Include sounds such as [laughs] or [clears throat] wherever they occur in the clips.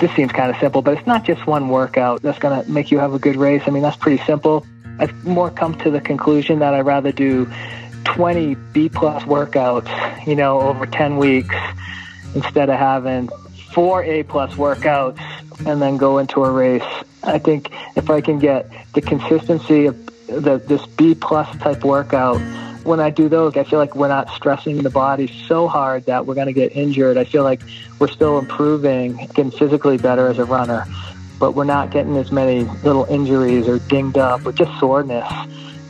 this seems kind of simple, but it's not just one workout that's going to make you have a good race. I mean, that's pretty simple. I've more come to the conclusion that I'd rather do 20 B plus workouts, you know, over 10 weeks instead of having four A plus workouts and then go into a race. I think if I can get the consistency of the, this B plus type workout, when I do those, I feel like we're not stressing the body so hard that we're going to get injured. I feel like we're still improving, getting physically better as a runner, but we're not getting as many little injuries or dinged up or just soreness.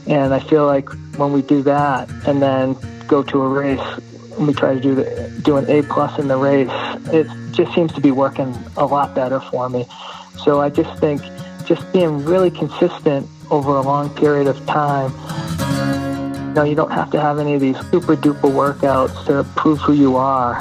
And I feel like when we do that and then go to a race, and we try to do the, do an A plus in the race, it just seems to be working a lot better for me. So I just think just being really consistent over a long period of time. Know, you don't have to have any of these super duper workouts to prove who you are.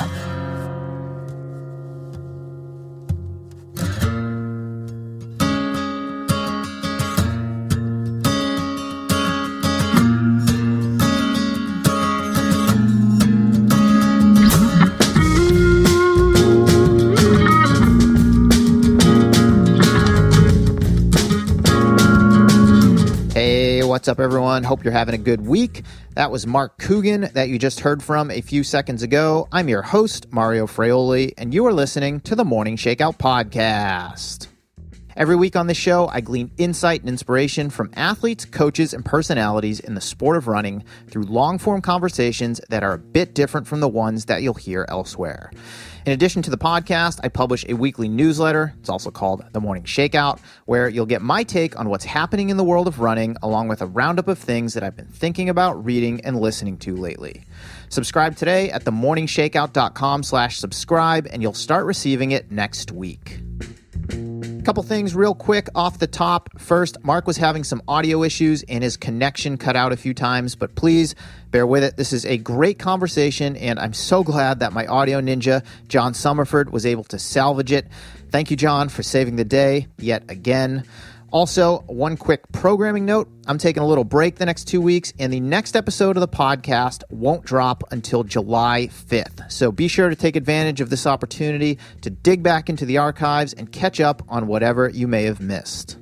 Up, everyone? Hope you're having a good week. That was Mark Coogan that you just heard from a few seconds ago. I'm your host, Mario Fraioli, and you are listening to the Morning Shakeout Podcast. Every week on this show, I glean insight and inspiration from athletes, coaches, and personalities in the sport of running through long form conversations that are a bit different from the ones that you'll hear elsewhere. In addition to the podcast, I publish a weekly newsletter. It's also called The Morning Shakeout, where you'll get my take on what's happening in the world of running, along with a roundup of things that I've been thinking about, reading, and listening to lately. Subscribe today at themorningshakeout.com slash subscribe, and you'll start receiving it next week. Couple things real quick off the top. First, Mark was having some audio issues and his connection cut out a few times, but please bear with it. This is a great conversation, and I'm so glad that my audio ninja, John Summerford, was able to salvage it. Thank you, John, for saving the day yet again. Also, one quick programming note I'm taking a little break the next two weeks, and the next episode of the podcast won't drop until July 5th. So be sure to take advantage of this opportunity to dig back into the archives and catch up on whatever you may have missed.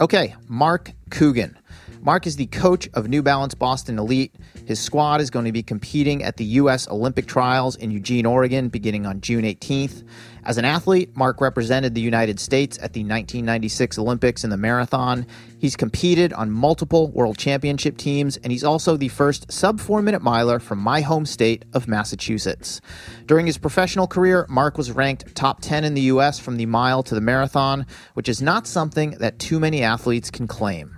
Okay, Mark Coogan. Mark is the coach of New Balance Boston Elite. His squad is going to be competing at the U.S. Olympic Trials in Eugene, Oregon, beginning on June 18th. As an athlete, Mark represented the United States at the 1996 Olympics in the marathon. He's competed on multiple world championship teams, and he's also the first sub four minute miler from my home state of Massachusetts. During his professional career, Mark was ranked top 10 in the U.S. from the mile to the marathon, which is not something that too many athletes can claim.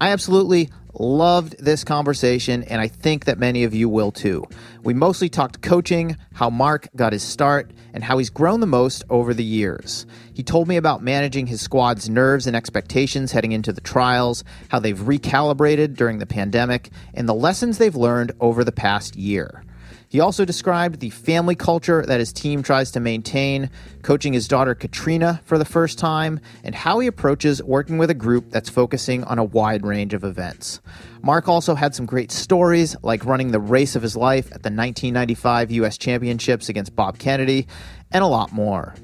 I absolutely loved this conversation, and I think that many of you will too. We mostly talked coaching, how Mark got his start, and how he's grown the most over the years. He told me about managing his squad's nerves and expectations heading into the trials, how they've recalibrated during the pandemic, and the lessons they've learned over the past year. He also described the family culture that his team tries to maintain, coaching his daughter Katrina for the first time, and how he approaches working with a group that's focusing on a wide range of events. Mark also had some great stories, like running the race of his life at the 1995 U.S. Championships against Bob Kennedy, and a lot more.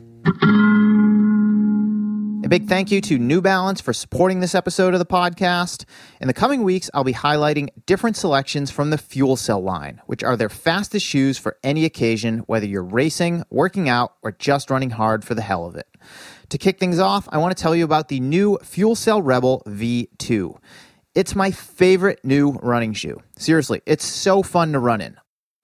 A big thank you to New Balance for supporting this episode of the podcast. In the coming weeks, I'll be highlighting different selections from the Fuel Cell line, which are their fastest shoes for any occasion, whether you're racing, working out, or just running hard for the hell of it. To kick things off, I want to tell you about the new Fuel Cell Rebel V2. It's my favorite new running shoe. Seriously, it's so fun to run in.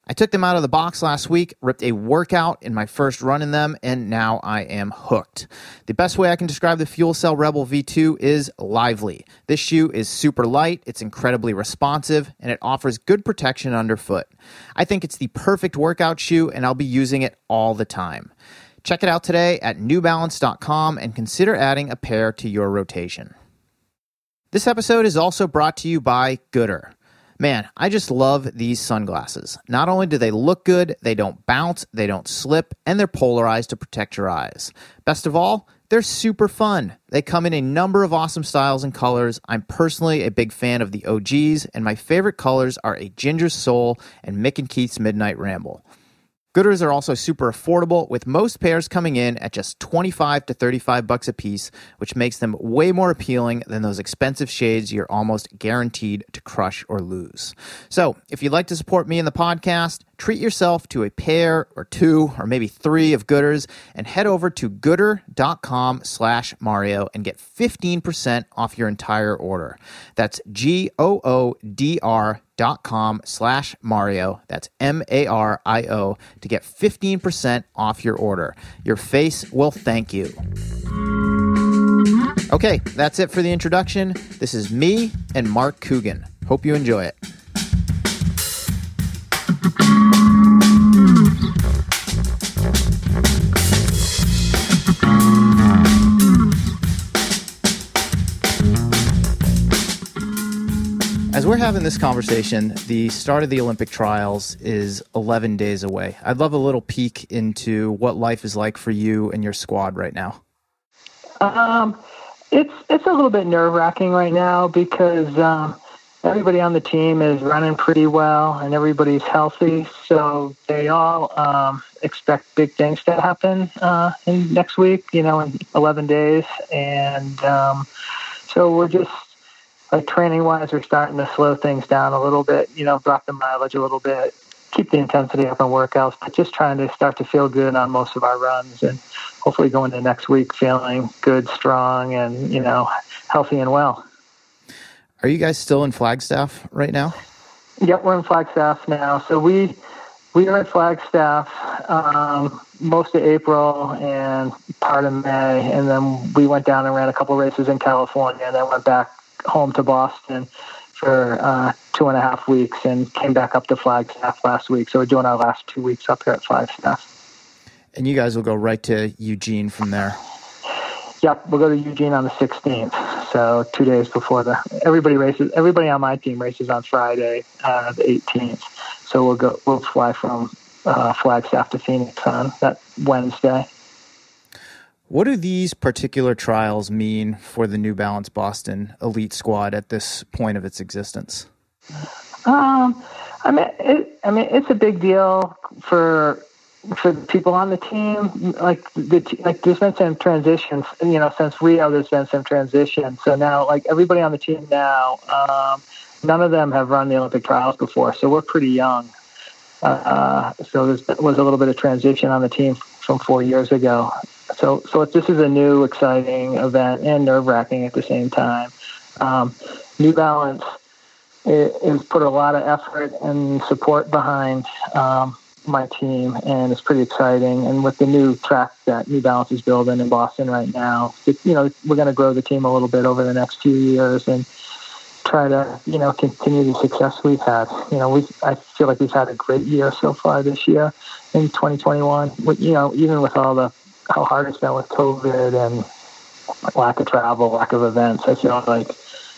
I took them out of the box last week, ripped a workout in my first run in them, and now I am hooked. The best way I can describe the Fuel Cell Rebel V2 is lively. This shoe is super light, it's incredibly responsive, and it offers good protection underfoot. I think it's the perfect workout shoe, and I'll be using it all the time. Check it out today at newbalance.com and consider adding a pair to your rotation. This episode is also brought to you by Goodr. Man, I just love these sunglasses. Not only do they look good, they don't bounce, they don't slip, and they're polarized to protect your eyes. Best of all, they're super fun. They come in a number of awesome styles and colors. I'm personally a big fan of the OGs, and my favorite colors are a ginger soul and Mick and Keith's Midnight Ramble. Goodrs are also super affordable, with most pairs coming in at just 25 to 35 bucks a piece, which makes them way more appealing than those expensive shades you're almost guaranteed to crush or lose. So, if you'd like to support me in the podcast, treat yourself to a pair or two or maybe three of Goodrs and head over to goodr.com slash Mario and get 15% off your entire order. That's G-O-O-D-R dot com slash Mario. That's M-A-R-I-O to get 15% off your order. Your face will thank you. Okay, that's it for the introduction. This is me and Mark Coogan. Hope you enjoy it. As we're having this conversation, the start of the Olympic trials is 11 days away. I'd love a little peek into what life is like for you and your squad right now. Um, it's it's a little bit nerve wracking right now because um, everybody on the team is running pretty well and everybody's healthy, so they all um, expect big things to happen uh, in next week. You know, in 11 days, and um, so we're just like training wise, we're starting to slow things down a little bit, you know, drop the mileage a little bit, keep the intensity up on workouts, but just trying to start to feel good on most of our runs and hopefully go into next week feeling good, strong, and, you know, healthy and well. Are you guys still in Flagstaff right now? Yep, we're in Flagstaff now. So we we are at Flagstaff um, most of April and part of May, and then we went down and ran a couple races in California, and then went back home to Boston for uh, two and a half weeks and came back up to Flagstaff last week. So we're doing our last two weeks up here at Flagstaff. And you guys will go right to Eugene from there. Yep, we'll go to Eugene on the 16th. So two days before the everybody races. Everybody on my team races on Friday, uh, the 18th. So we'll go. We'll fly from uh, Flagstaff to Phoenix on that Wednesday. What do these particular trials mean for the New Balance Boston Elite Squad at this point of its existence? Um, I mean, it, I mean, it's a big deal for for the people on the team. Like the like, there's been some transitions. You know, since Rio, there's been some transition. So now, like everybody on the team now, um, none of them have run the Olympic trials before. So we're pretty young. Uh, so there was a little bit of transition on the team from four years ago. So, so this is a new, exciting event and nerve wracking at the same time. Um, new Balance has put a lot of effort and support behind um, my team, and it's pretty exciting. And with the new track that New Balance is building in Boston right now, it, you know, we're going to grow the team a little bit over the next few years and try to, you know, continue the success we've had. You know, we I feel like we've had a great year so far this year in 2021. With, you know, even with all the how hard it's been with COVID and lack of travel, lack of events. I feel like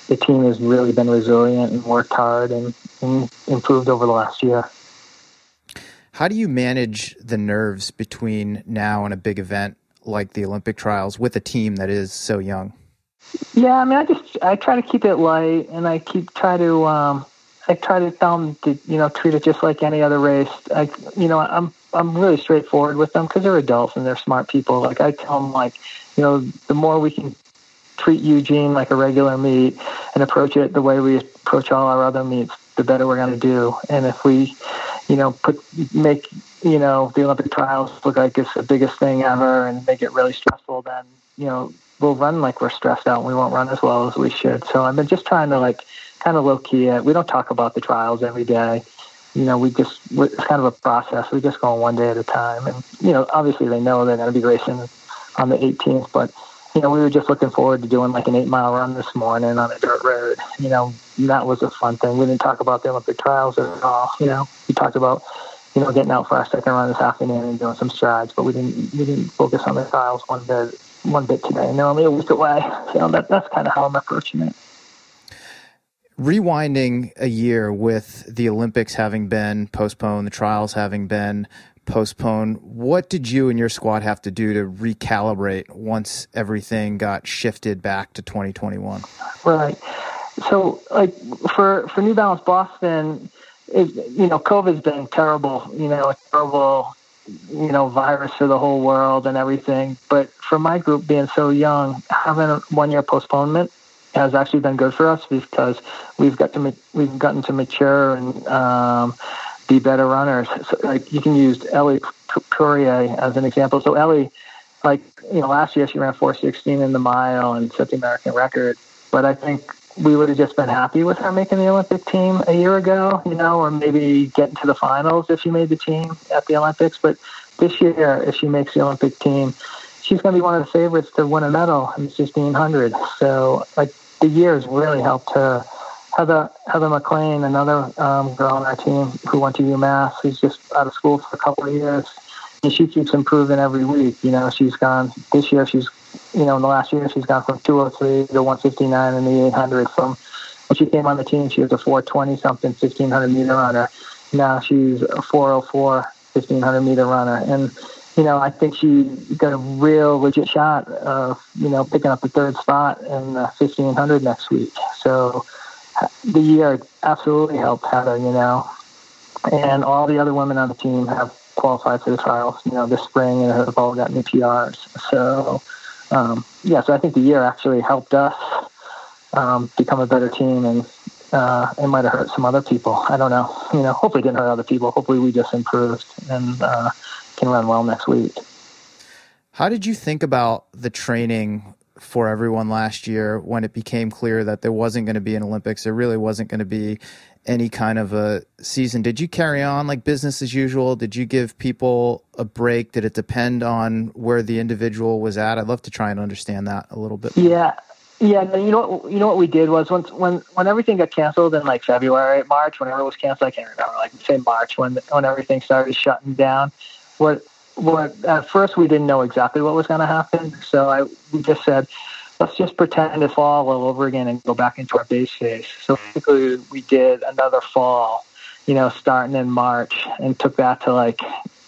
the team has really been resilient and worked hard and, and improved over the last year. How do you manage the nerves between now and a big event like the Olympic trials with a team that is so young? Yeah, I mean, I just I try to keep it light, and I keep try to um, I try to tell them to you know treat it just like any other race. I you know I'm I'm really straightforward with them because they're adults and they're smart people. Like I tell them, like you know, the more we can treat Eugene like a regular meet and approach it the way we approach all our other meets, the better we're going to do. And if we, you know, put make you know the Olympic trials look like it's the biggest thing ever and make it really stressful, then you know we'll run like we're stressed out and we won't run as well as we should. So I've been just trying to like kind of low key it. We don't talk about the trials every day you know, we just it's kind of a process. We just go one day at a time, and you know, obviously they know they're going to be racing on the 18th, but you know, we were just looking forward to doing like an eight mile run this morning on a dirt road. You know, that was a fun thing. We didn't talk about the Olympic trials at all. You know, we talked about you know getting out for our second run this afternoon and doing some strides, but we didn't we didn't focus on the trials one bit one bit today. And they're only a week away, so that that's kind of how I'm approaching it rewinding a year with the Olympics having been postponed, the trials having been postponed, what did you and your squad have to do to recalibrate once everything got shifted back to 2021? Right. So, like for for New Balance Boston, it, you know, COVID's been terrible. You know, a terrible you know, virus for the whole world and everything. But for my group being so young, having a one year postponement has actually been good for us because we've got to we've gotten to mature and um, be better runners. So, like you can use Ellie Purrier as an example. So Ellie, like you know, last year she ran 4:16 in the mile and set the American record. But I think we would have just been happy with her making the Olympic team a year ago, you know, or maybe getting to the finals if she made the team at the Olympics. But this year, if she makes the Olympic team, she's going to be one of the favorites to win a medal in the 1500. So, like, the years really helped her. Heather Heather MacLean, another um, girl on our team who went to UMass, who's just out of school for a couple of years, and she keeps improving every week. You know, she's gone this year. She's you know, in the last year, she's gone from 203 to 159 in the 800. From when she came on the team, she was a 420 something 1500 meter runner. Now she's a 404 1500 meter runner. And, you know, I think she got a real legit shot of, you know, picking up the third spot in the 1500 next week. So the year absolutely helped Heather, you know. And all the other women on the team have qualified for the trials, you know, this spring and have all gotten new PRs. So, um, yeah, so I think the year actually helped us um, become a better team, and uh, it might have hurt some other people. I don't know. You know, hopefully it didn't hurt other people. Hopefully we just improved and uh, can run well next week. How did you think about the training for everyone last year when it became clear that there wasn't going to be an Olympics? There really wasn't going to be any kind of a season. Did you carry on like business as usual? Did you give people a break? Did it depend on where the individual was at? I'd love to try and understand that a little bit. More. Yeah. Yeah, you know what you know what we did was once when when everything got canceled in like February, March, whenever it was canceled, I can't remember, like say March when when everything started shutting down. What what at first we didn't know exactly what was going to happen, so I we just said let's just pretend it's fall all over again and go back into our base phase. So basically, we did another fall, you know, starting in March and took that to like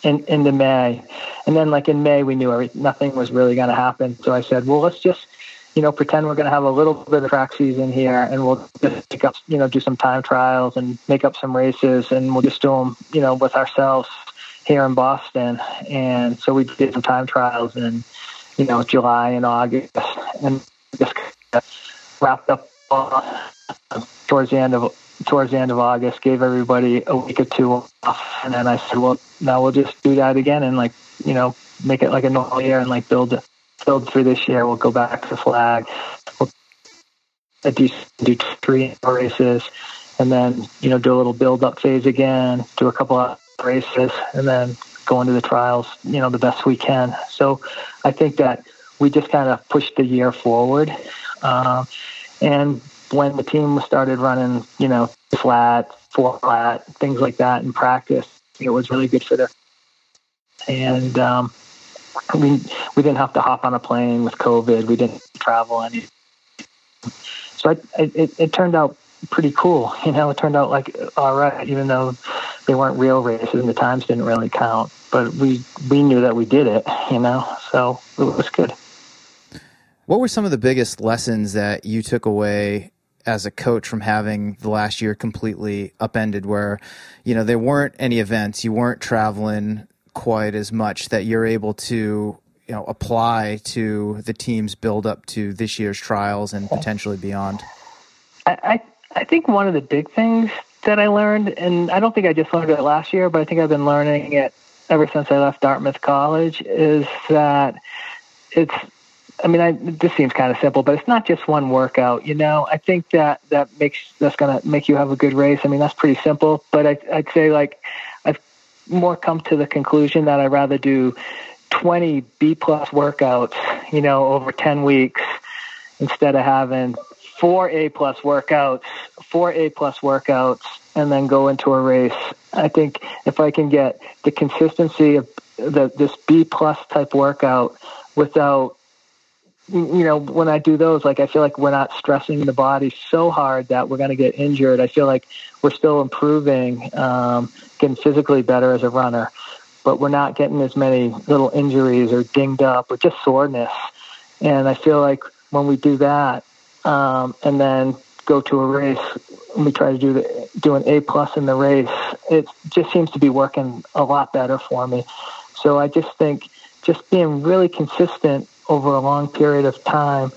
in, into May. And then, like in May, we knew every, nothing was really going to happen. So I said, well, let's just, you know, pretend we're going to have a little bit of track season here and we'll just pick up, you know, do some time trials and make up some races and we'll just do them, you know, with ourselves here in Boston. And so we did some time trials in you know, July and August, and just wrapped up uh, towards the end of towards the end of August. Gave everybody a week or two off, and then I said, well, now we'll just do that again and like you know make it like a normal year and like build build through this year. We'll go back to flag. We'll do do three races, and then you know do a little build up phase again. Do a couple of races, and then go into the trials, you know, the best we can. So I think that we just kind of pushed the year forward. Uh, and when the team started running, you know, flat, four flat, things like that in practice, it was really good for them. And um, we we didn't have to hop on a plane with COVID. We didn't travel any. So I, it, it turned out pretty cool. [laughs] You know, it turned out like all right, even though they weren't real races and the times didn't really count. But we we knew that we did it. You know, so it was good. What were some of the biggest lessons that you took away as a coach from having the last year completely upended where you know there weren't any events you weren't traveling quite as much that you're able to you know apply to the team's build up to this year's trials and potentially beyond I, I I think one of the big things that I learned, and I don't think I just learned it last year, but I think I've been learning it ever since I left Dartmouth College, is that it's I mean, I, this seems kind of simple, but it's not just one workout. You know, I think that that makes that's going to make you have a good race. I mean, that's pretty simple. But I, I'd say like I've more come to the conclusion that I'd rather do 20 B plus workouts, you know, over 10 weeks instead of having four A plus workouts, four A plus workouts, and then go into a race. I think if I can get the consistency of the, this B plus type workout without you know, when I do those, like I feel like we're not stressing the body so hard that we're going to get injured. I feel like we're still improving, um, getting physically better as a runner, but we're not getting as many little injuries or dinged up or just soreness. And I feel like when we do that, um, and then go to a race, we try to do the, do an A plus in the race, it just seems to be working a lot better for me. So I just think just being really consistent over a long period of time.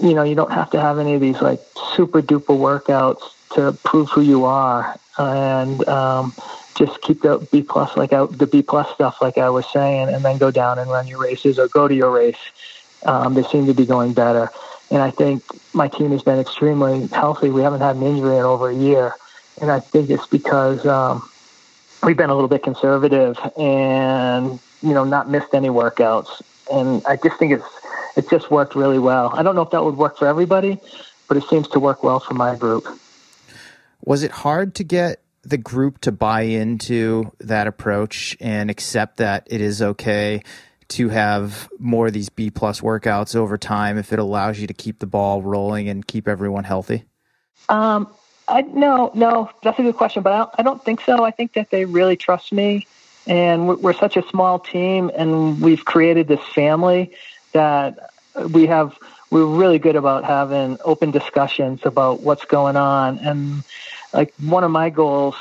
You know, you don't have to have any of these like super duper workouts to prove who you are, and um, just keep the B plus like out the B plus stuff like I was saying, and then go down and run your races or go to your race. Um, they seem to be going better, and I think my team has been extremely healthy. We haven't had an injury in over a year, and I think it's because um, we've been a little bit conservative and you know not missed any workouts. And I just think it's it's just worked really well. I don't know if that would work for everybody, but it seems to work well for my group. Was it hard to get the group to buy into that approach and accept that it is okay to have more of these B plus workouts over time if it allows you to keep the ball rolling and keep everyone healthy? Um, I no, no, that's a good question, but I don't, I don't think so. I think that they really trust me, and we're, we're such a small team, and we've created this family that we have. We're really good about having open discussions about what's going on, and like one of my goals,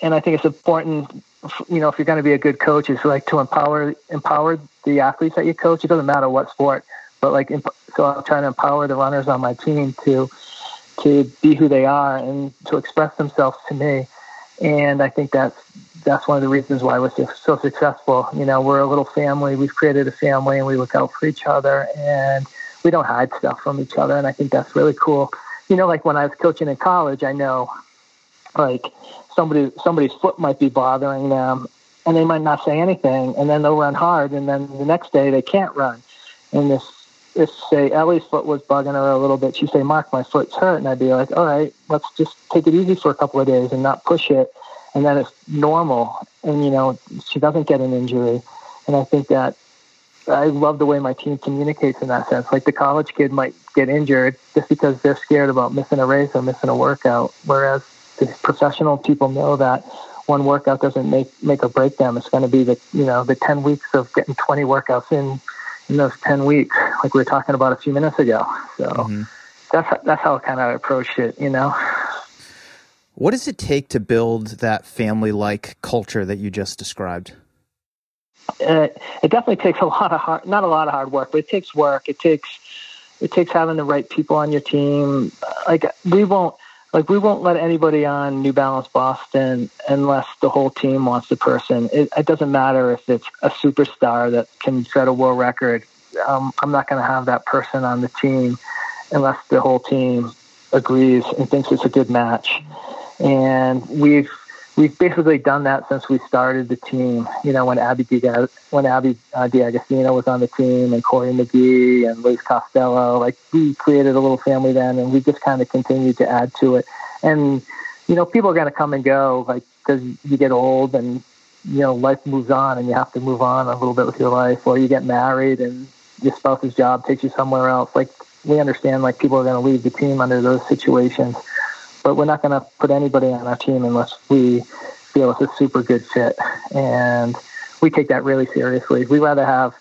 and I think it's important. You know, if you're going to be a good coach, is like to empower empower the athletes that you coach. It doesn't matter what sport, but like so, I'm trying to empower the runners on my team to to be who they are and to express themselves to me. And I think that's that's one of the reasons why we're so successful. You know, we're a little family. We've created a family, and we look out for each other, and we don't hide stuff from each other. And I think that's really cool. You know, like when I was coaching in college, I know like somebody somebody's foot might be bothering them, and they might not say anything, and then they'll run hard, and then the next day they can't run. And this if say Ellie's foot was bugging her a little bit, she'd say, "Mark, my foot's hurt," and I'd be like, "All right, let's just take it easy for a couple of days and not push it." And then it's normal, and you know she doesn't get an injury. And I think that I love the way my team communicates in that sense. Like the college kid might get injured just because they're scared about missing a race or missing a workout, whereas the professional people know that one workout doesn't make make or break them. It's going to be the you know the ten weeks of getting twenty workouts in in those 10 weeks, like we were talking about a few minutes ago. So mm-hmm. that's, that's how I kind of approached it, you know? What does it take to build that family like culture that you just described? Uh, it definitely takes a [laughs] lot of hard, not a lot of hard work, but it takes work. It takes, it takes having the right people on your team. Like we won't, like we won't let anybody on New Balance Boston unless the whole team wants the person. It, it doesn't matter if it's a superstar that can set a world record. Um, I'm not going to have that person on the team unless the whole team agrees and thinks it's a good match. And we've we've basically done that since we started the team. You know, when Abby Diag- when Abby uh, D'Agostino was on the team, and Cory McGee and Liz Costello, like we created a little family then, and we just kind of continued to add to it. And you know, people are going to come and go, like because you get old and you know life moves on, and you have to move on a little bit with your life, or you get married and your spouse's job takes you somewhere else. Like we understand, like people are going to leave the team under those situations but we're not going to put anybody on our team unless we feel it's a super good fit. And we take that really seriously. We rather have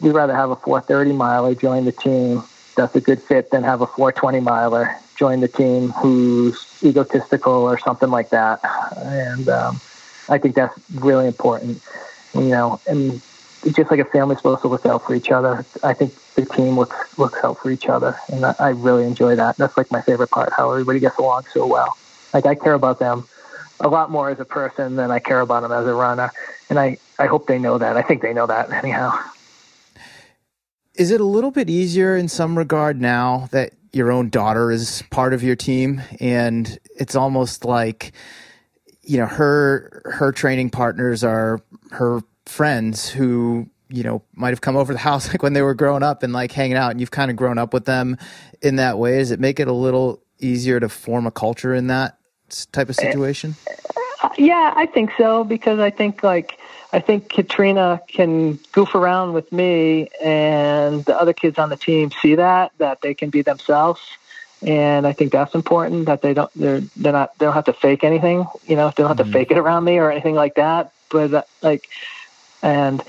we rather have a 430 miler join the team that's a good fit than have a 420 miler join the team who's egotistical or something like that. And um, I think that's really important. You know, and just like a family's supposed to look out for each other, I think the team looks looks out for each other, and I, I really enjoy that. That's like my favorite part, how everybody gets along so well. Like I care about them a lot more as a person than I care about them as a runner, and I I hope they know that. I think they know that [laughs] anyhow. Is it a little bit easier in some regard now that your own daughter is part of your team, and it's almost like you know her her training partners are her friends who you know might have come over the house [laughs] like when they were growing up and like hanging out and you've kind of grown up with them in that way. Does it make it a little easier to form a culture in that type of situation? Uh, yeah i think so because i think like i think katrina can goof around with me and the other kids on the team see that that they can be themselves. And I think that's important that they don't they're they're not they don't have to fake anything you know they don't have mm-hmm. to fake it around me or anything like that. But uh, like and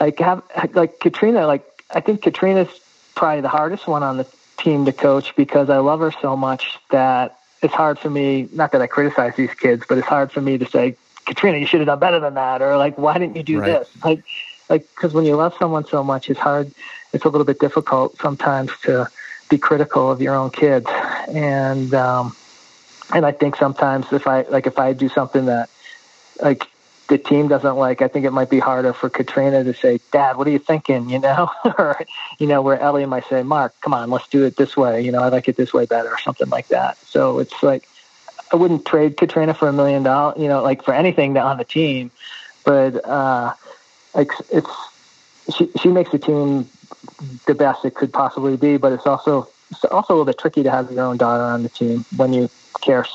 like have like Katrina, like I think Katrina's probably the hardest one on the team to coach because I love her so much that it's hard for me. Not that I criticize these kids, but it's hard for me to say, Katrina, you should have done better than that, or like, why didn't you do Right. this? Like, like because when you love someone so much, it's hard. It's a little bit difficult sometimes to be critical of your own kids, and um, and I think sometimes if I like if I do something that like the team doesn't like, I think it might be harder for Katrina to say, "Dad, what are you thinking?" [laughs] You know, or you know, where Ellie might say, "Mark, come on, let's do it this way." You know, I like it this way better, or something like that. So it's like I wouldn't trade Katrina for a million dollars, you know, like for anything on the team, but uh, like it's she she makes the team the best it could possibly be, but it's also it's also a little bit tricky to have your own daughter on the team when you care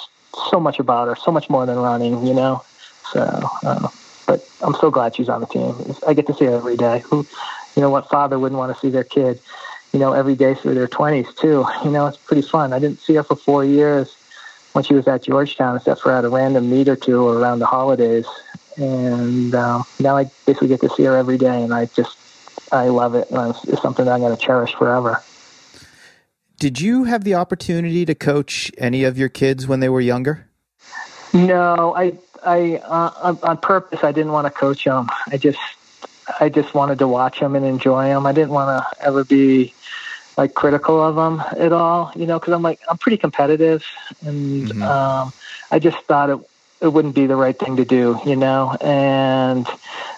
so much about her, so much more than running, you know. So, uh, but I'm so glad she's on the team. I get to see her every day. Who, you know, what father wouldn't want to see their kid, you know, every day through their 20s too? [laughs] You know, it's pretty fun. I didn't see her for four years when she was at Georgetown, except for at a random meet or two or around the holidays. And um, now I basically get to see her every day, and I just I love it. It's something that I'm going to cherish forever. Did you have the opportunity to coach any of your kids when they were younger? No, I I uh, on, purpose I didn't want to coach them. I just I just wanted to watch them and enjoy them. I didn't want to ever be like critical of them at all, you know, because I'm like I'm pretty competitive, and Mhm. um, I just thought it it wouldn't be the right thing to do, you know, and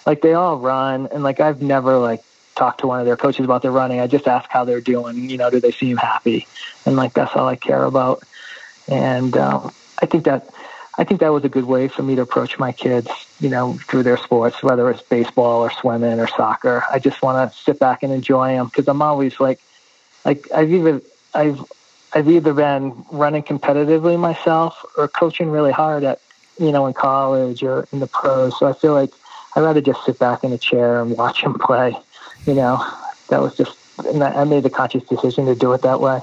like they all run, and like I've never like talked to one of their coaches about their running. I just ask how they're doing, you know, do they seem happy, and like that's all I care about, and um, I think that I think that was a good way for me to approach my kids, you know, through their sports, whether it's baseball or swimming or soccer. I just want to sit back and enjoy them because I'm always like, like I've either I've I've either been running competitively myself or coaching really hard at, you know, in college or in the pros. So I feel like I'd rather just sit back in a chair and watch them play. You know, that was just, and I I made the conscious decision to do it that way.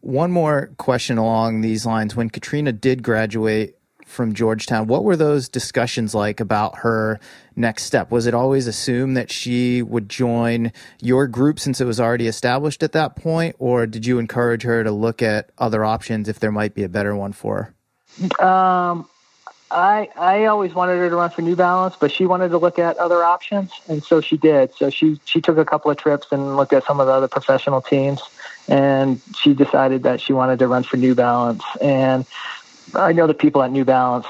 One more question along these lines. When Katrina did graduate from Georgetown, what were those discussions like about her next step? Was it always assumed that she would join your group since it was already established at that point, or did you encourage her to look at other options if there might be a better one for her? Um, I I always wanted her to run for New Balance, but she wanted to look at other options, and so she did. So she she took a couple of trips and looked at some of the other professional teams, and she decided that she wanted to run for New Balance. And I know the people at New Balance,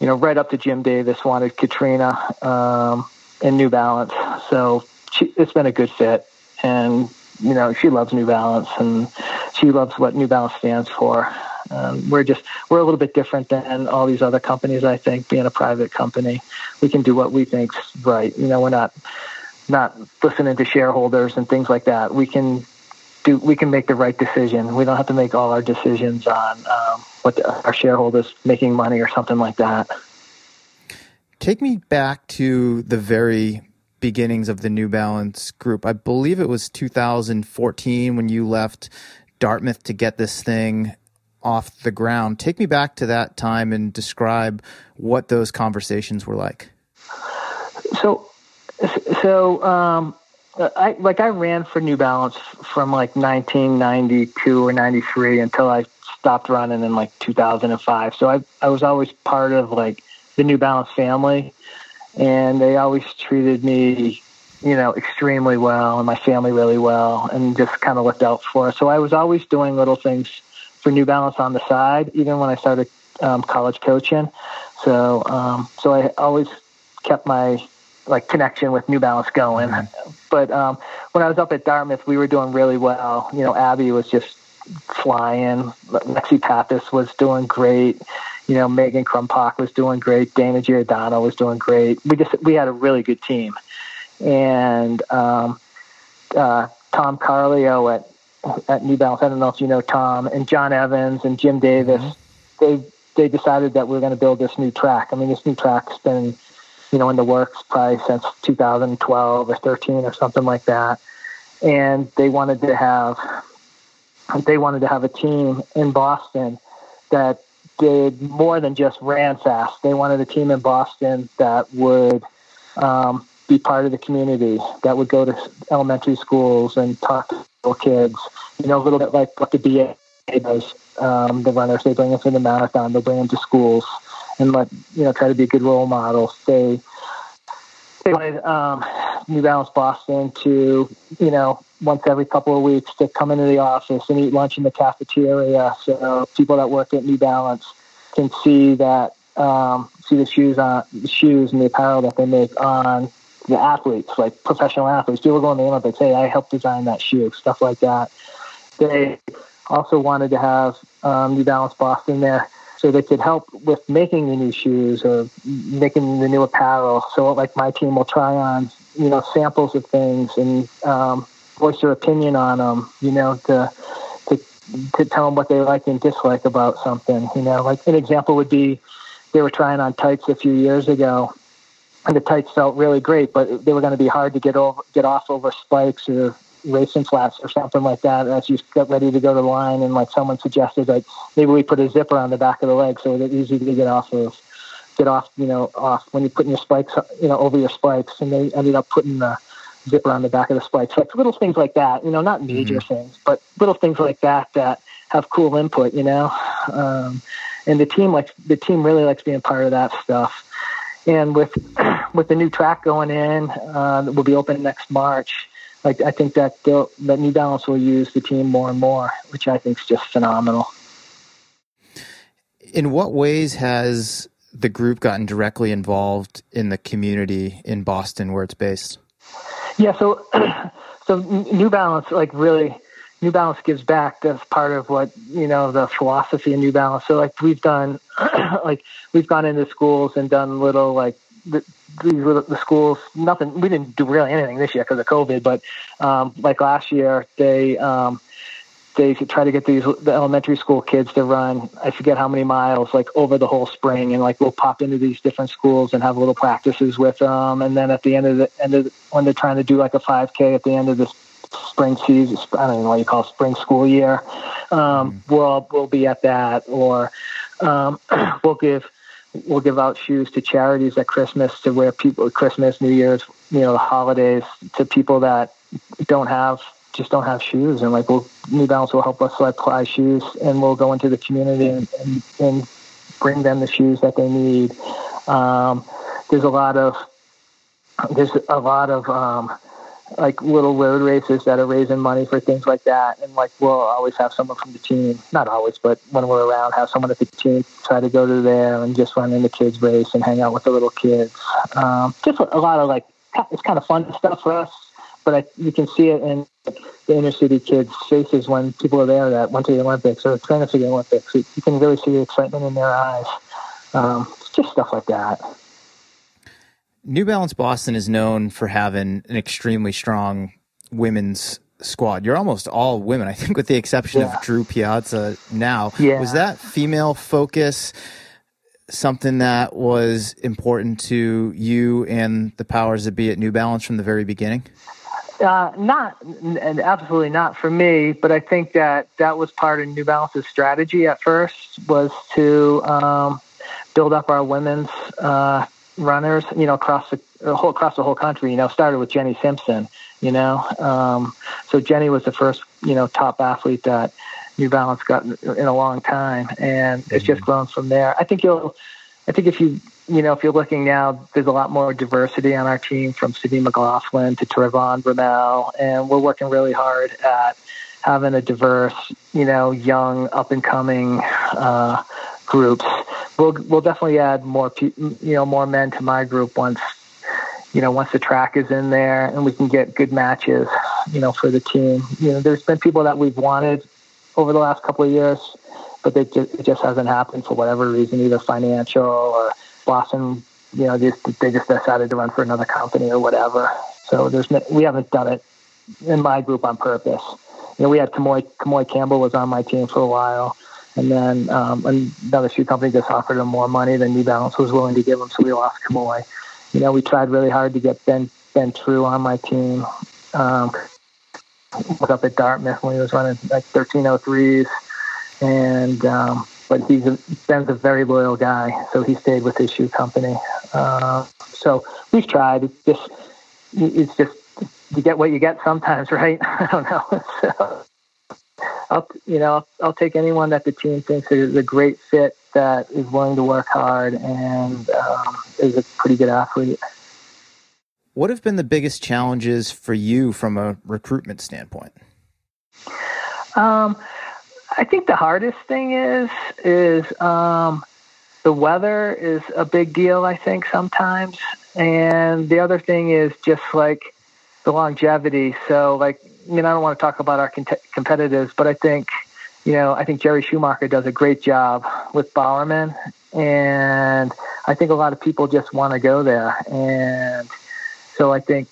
you know, right up to Jim Davis wanted Katrina um, in New Balance. So she, it's been a good fit, and you know she loves New Balance, and she loves what New Balance stands for. Um, we're just we're a little bit different than all these other companies. I think being a private company, we can do what we think's right. You know, we're not not listening to shareholders and things like that. We can do we can make the right decision. We don't have to make all our decisions on um, what the, our shareholders making money or something like that. Take me back to the very beginnings of the New Balance group. I believe it was 2014 when you left Dartmouth to get this thing off the ground. Take me back to that time and describe what those conversations were like. So, so um, I like I ran for New Balance from like 1992 or 93 until I stopped running in like 2005. So I I was always part of like the New Balance family, and they always treated me, you know, extremely well, and my family really well, and just kind of looked out for us. So I was always doing little things for New Balance on the side, even when I started um, college coaching. So um, so I always kept my like connection with New Balance going. But um, when I was up at Dartmouth, we were doing really well. You know, Abby was just flying. Lexi Pappas was doing great. You know, Megan Krumpoch was doing great. Dana Giordano was doing great. We just we had a really good team, and um, uh, Tom Carleo at at New Balance. I don't know if you know Tom and John Evans and Jim Davis. They they decided that we are going to build this new track. I mean, this new track's been you know in the works probably since 2012 or 13 or something like that. And they wanted to have they wanted to have a team in Boston that did more than just ran fast. They wanted a team in Boston that would um, be part of the community, that would go to elementary schools and talk to little kids. You know, a little bit like what the BA does. Um, the runners they bring them to the marathon, they'll bring them to schools and let you know try to be a good role model. They they wanted um, New Balance Boston to you know once every couple of weeks to come into the office and eat lunch in the cafeteria, so people that work at New Balance can see that um, see the shoes on the shoes and the apparel that they make on the athletes, like professional athletes. People going to the Olympics, hey, I helped design that shoe, stuff like that. They also wanted to have um, New Balance Boston there so they could help with making the new shoes or making the new apparel. So like my team will try on, you know, samples of things and um, voice their opinion on them, you know, to, to, to tell them what they like and dislike about something, you know, like an example would be they were trying on tights a few years ago and the tights felt really great, but they were going to be hard to get over, get off over spikes or racing flats or something like that as you get ready to go to the line and like someone suggested like maybe we put a zipper on the back of the leg so it's easy to get off of get off you know off when you're putting your spikes you know over your spikes and they ended up putting the zipper on the back of the spikes. Like little things like that you know not major mm-hmm. things but little things like that that have cool input you know? Um, and the team like the team really likes being part of that stuff. And with [clears throat] with the new track going in uh, that will be open next march like I think that that New Balance will use the team more and more, which I think is just phenomenal. In what ways has the group gotten directly involved in the community in Boston where it's based? Yeah, so [clears throat] so New Balance like really New Balance gives back. That's part of what you know the philosophy of New Balance. So like we've done [clears throat] like we've gone into schools and done little like the, the, the schools, nothing, we didn't do really anything this year because of COVID, but um, like last year, they, um, they try to get these the elementary school kids to run i forget how many miles like over the whole spring and like we'll pop into these different schools and have little practices with them and then at the end of the end of the, when they're trying to do like a 5k at the end of the spring season i don't know what you call it, spring school year um, mm-hmm. we'll we'll be at that or um, [clears throat] we'll give we'll give out shoes to charities at Christmas to where people Christmas, New Year's, you know, the holidays to people that don't have just don't have shoes and like we'll New Balance will help us supply shoes and we'll go into the community and, and, and bring them the shoes that they need. Um, there's a lot of there's a lot of um, like little road races that are raising money for things like that. And like we'll always have someone from the team, not always, but when we're around, have someone at the team try to go to there and just run in the kids race and hang out with the little kids. Um, just a lot of like it's kind of fun stuff for us. But I, you can see it in the inner city kids' faces when people are there that went to the Olympics or trained for the Olympics. You can really see the excitement in their eyes. Um, just stuff like that. New Balance Boston is known for having an extremely strong women's squad. You're almost all women, I think, with the exception yeah. of Drew Piazza now. Yeah. Was that female focus something that was important to you and the powers that be at New Balance from the very beginning? Uh, not, and absolutely not for me, but I think that that was part of New Balance's strategy at first was to um, build up our women's uh, runners, you know, across the whole across the whole country. You know, started with Jenny Simpson. You know, um, so Jenny was the first, you know, top athlete that New Balance got in, in a long time, and it's just mm-hmm. grown from there. I think you'll, I think if you, you know, if you're looking now, there's a lot more diversity on our team from Sydney McLaughlin to Trayvon Bromell, and we're working really hard at having a diverse, you know, young, up and coming uh, groups. We'll we'll definitely add more you know more men to my group once you know once the track is in there and we can get good matches you know for the team. You know, there's been people that we've wanted over the last couple of years, but they just, it just hasn't happened for whatever reason, either financial or Boston. You know, just they just decided to run for another company or whatever. So there's we haven't done it in my group on purpose. You know, we had Kemoy Kemoy Campbell was on my team for a while. And then um, another shoe company just offered him more money than New Balance was willing to give him, so we lost Kemoy. You know, we tried really hard to get Ben Ben True on my team. Um, was up at Dartmouth when he was running like 1303s, and um, but he's a, Ben's a very loyal guy, so he stayed with his shoe company. Uh, so we've tried. It's just it's just you get what you get sometimes, [laughs] right? I don't know. [laughs] so, I'll you know I'll, I'll take anyone that the team thinks is a great fit that is willing to work hard and um, is a pretty good athlete. What have been the biggest challenges for you from a recruitment standpoint? Um, I think the hardest thing is is um, the weather is a big deal. I think sometimes, and the other thing is just like the longevity. So, like, I mean, I don't want to talk about our competitors, but I think, you know, I think Jerry Schumacher does a great job with Bowerman, and I think a lot of people just want to go there, and so I think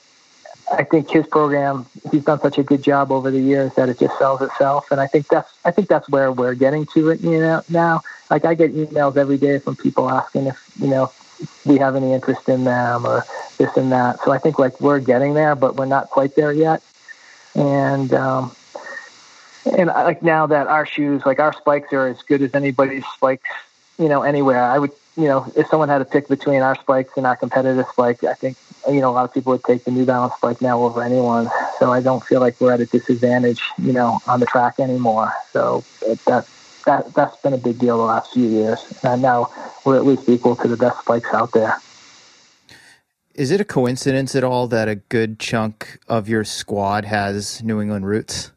I think his program he's done such a good job over the years that it just sells itself. And I think that's I think that's where we're getting to it you know now. Like I get emails every day from people asking if you know we have any interest in them or this and that. So I think like we're getting there but we're not quite there yet and um and like now that our shoes like our spikes are as good as anybody's spikes you know anywhere I would you know, if someone had to pick between our spikes and our competitive spike, I think, you know, a lot of people would take the New Balance spike now over anyone. So I don't feel like we're at a disadvantage, you know, on the track anymore. So that, that, that's been a big deal the last few years. And now we're at least equal to the best spikes out there. Is it a coincidence at all that a good chunk of your squad has New England roots?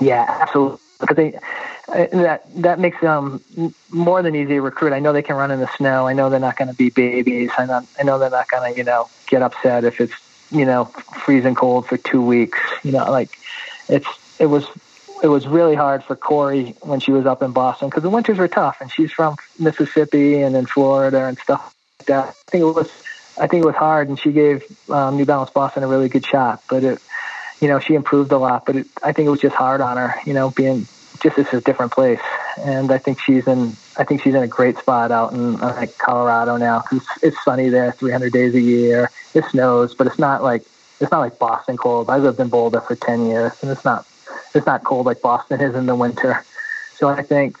Yeah, absolutely. Because they, uh, that that makes them more than easy to recruit. I know they can run in the snow. I know they're not going to be babies. I know, I know they're not going to you know get upset if it's you know freezing cold for two weeks. You know, like it's it was it was really hard for Cory when she was up in Boston because the winters were tough, and she's from Mississippi and in Florida and stuff like that. I think it was I think it was hard, and she gave um, New Balance Boston a really good shot, but it you know she improved a lot. But it, I think it was just hard on her, you know, being just it's a different place. And I think she's in I think she's in a great spot out in uh, like Colorado now because it's sunny there 300 days a year. It snows, but it's not like it's not like Boston cold. I lived in Boulder for 10 years, and it's not it's not cold like Boston is in the winter. So I think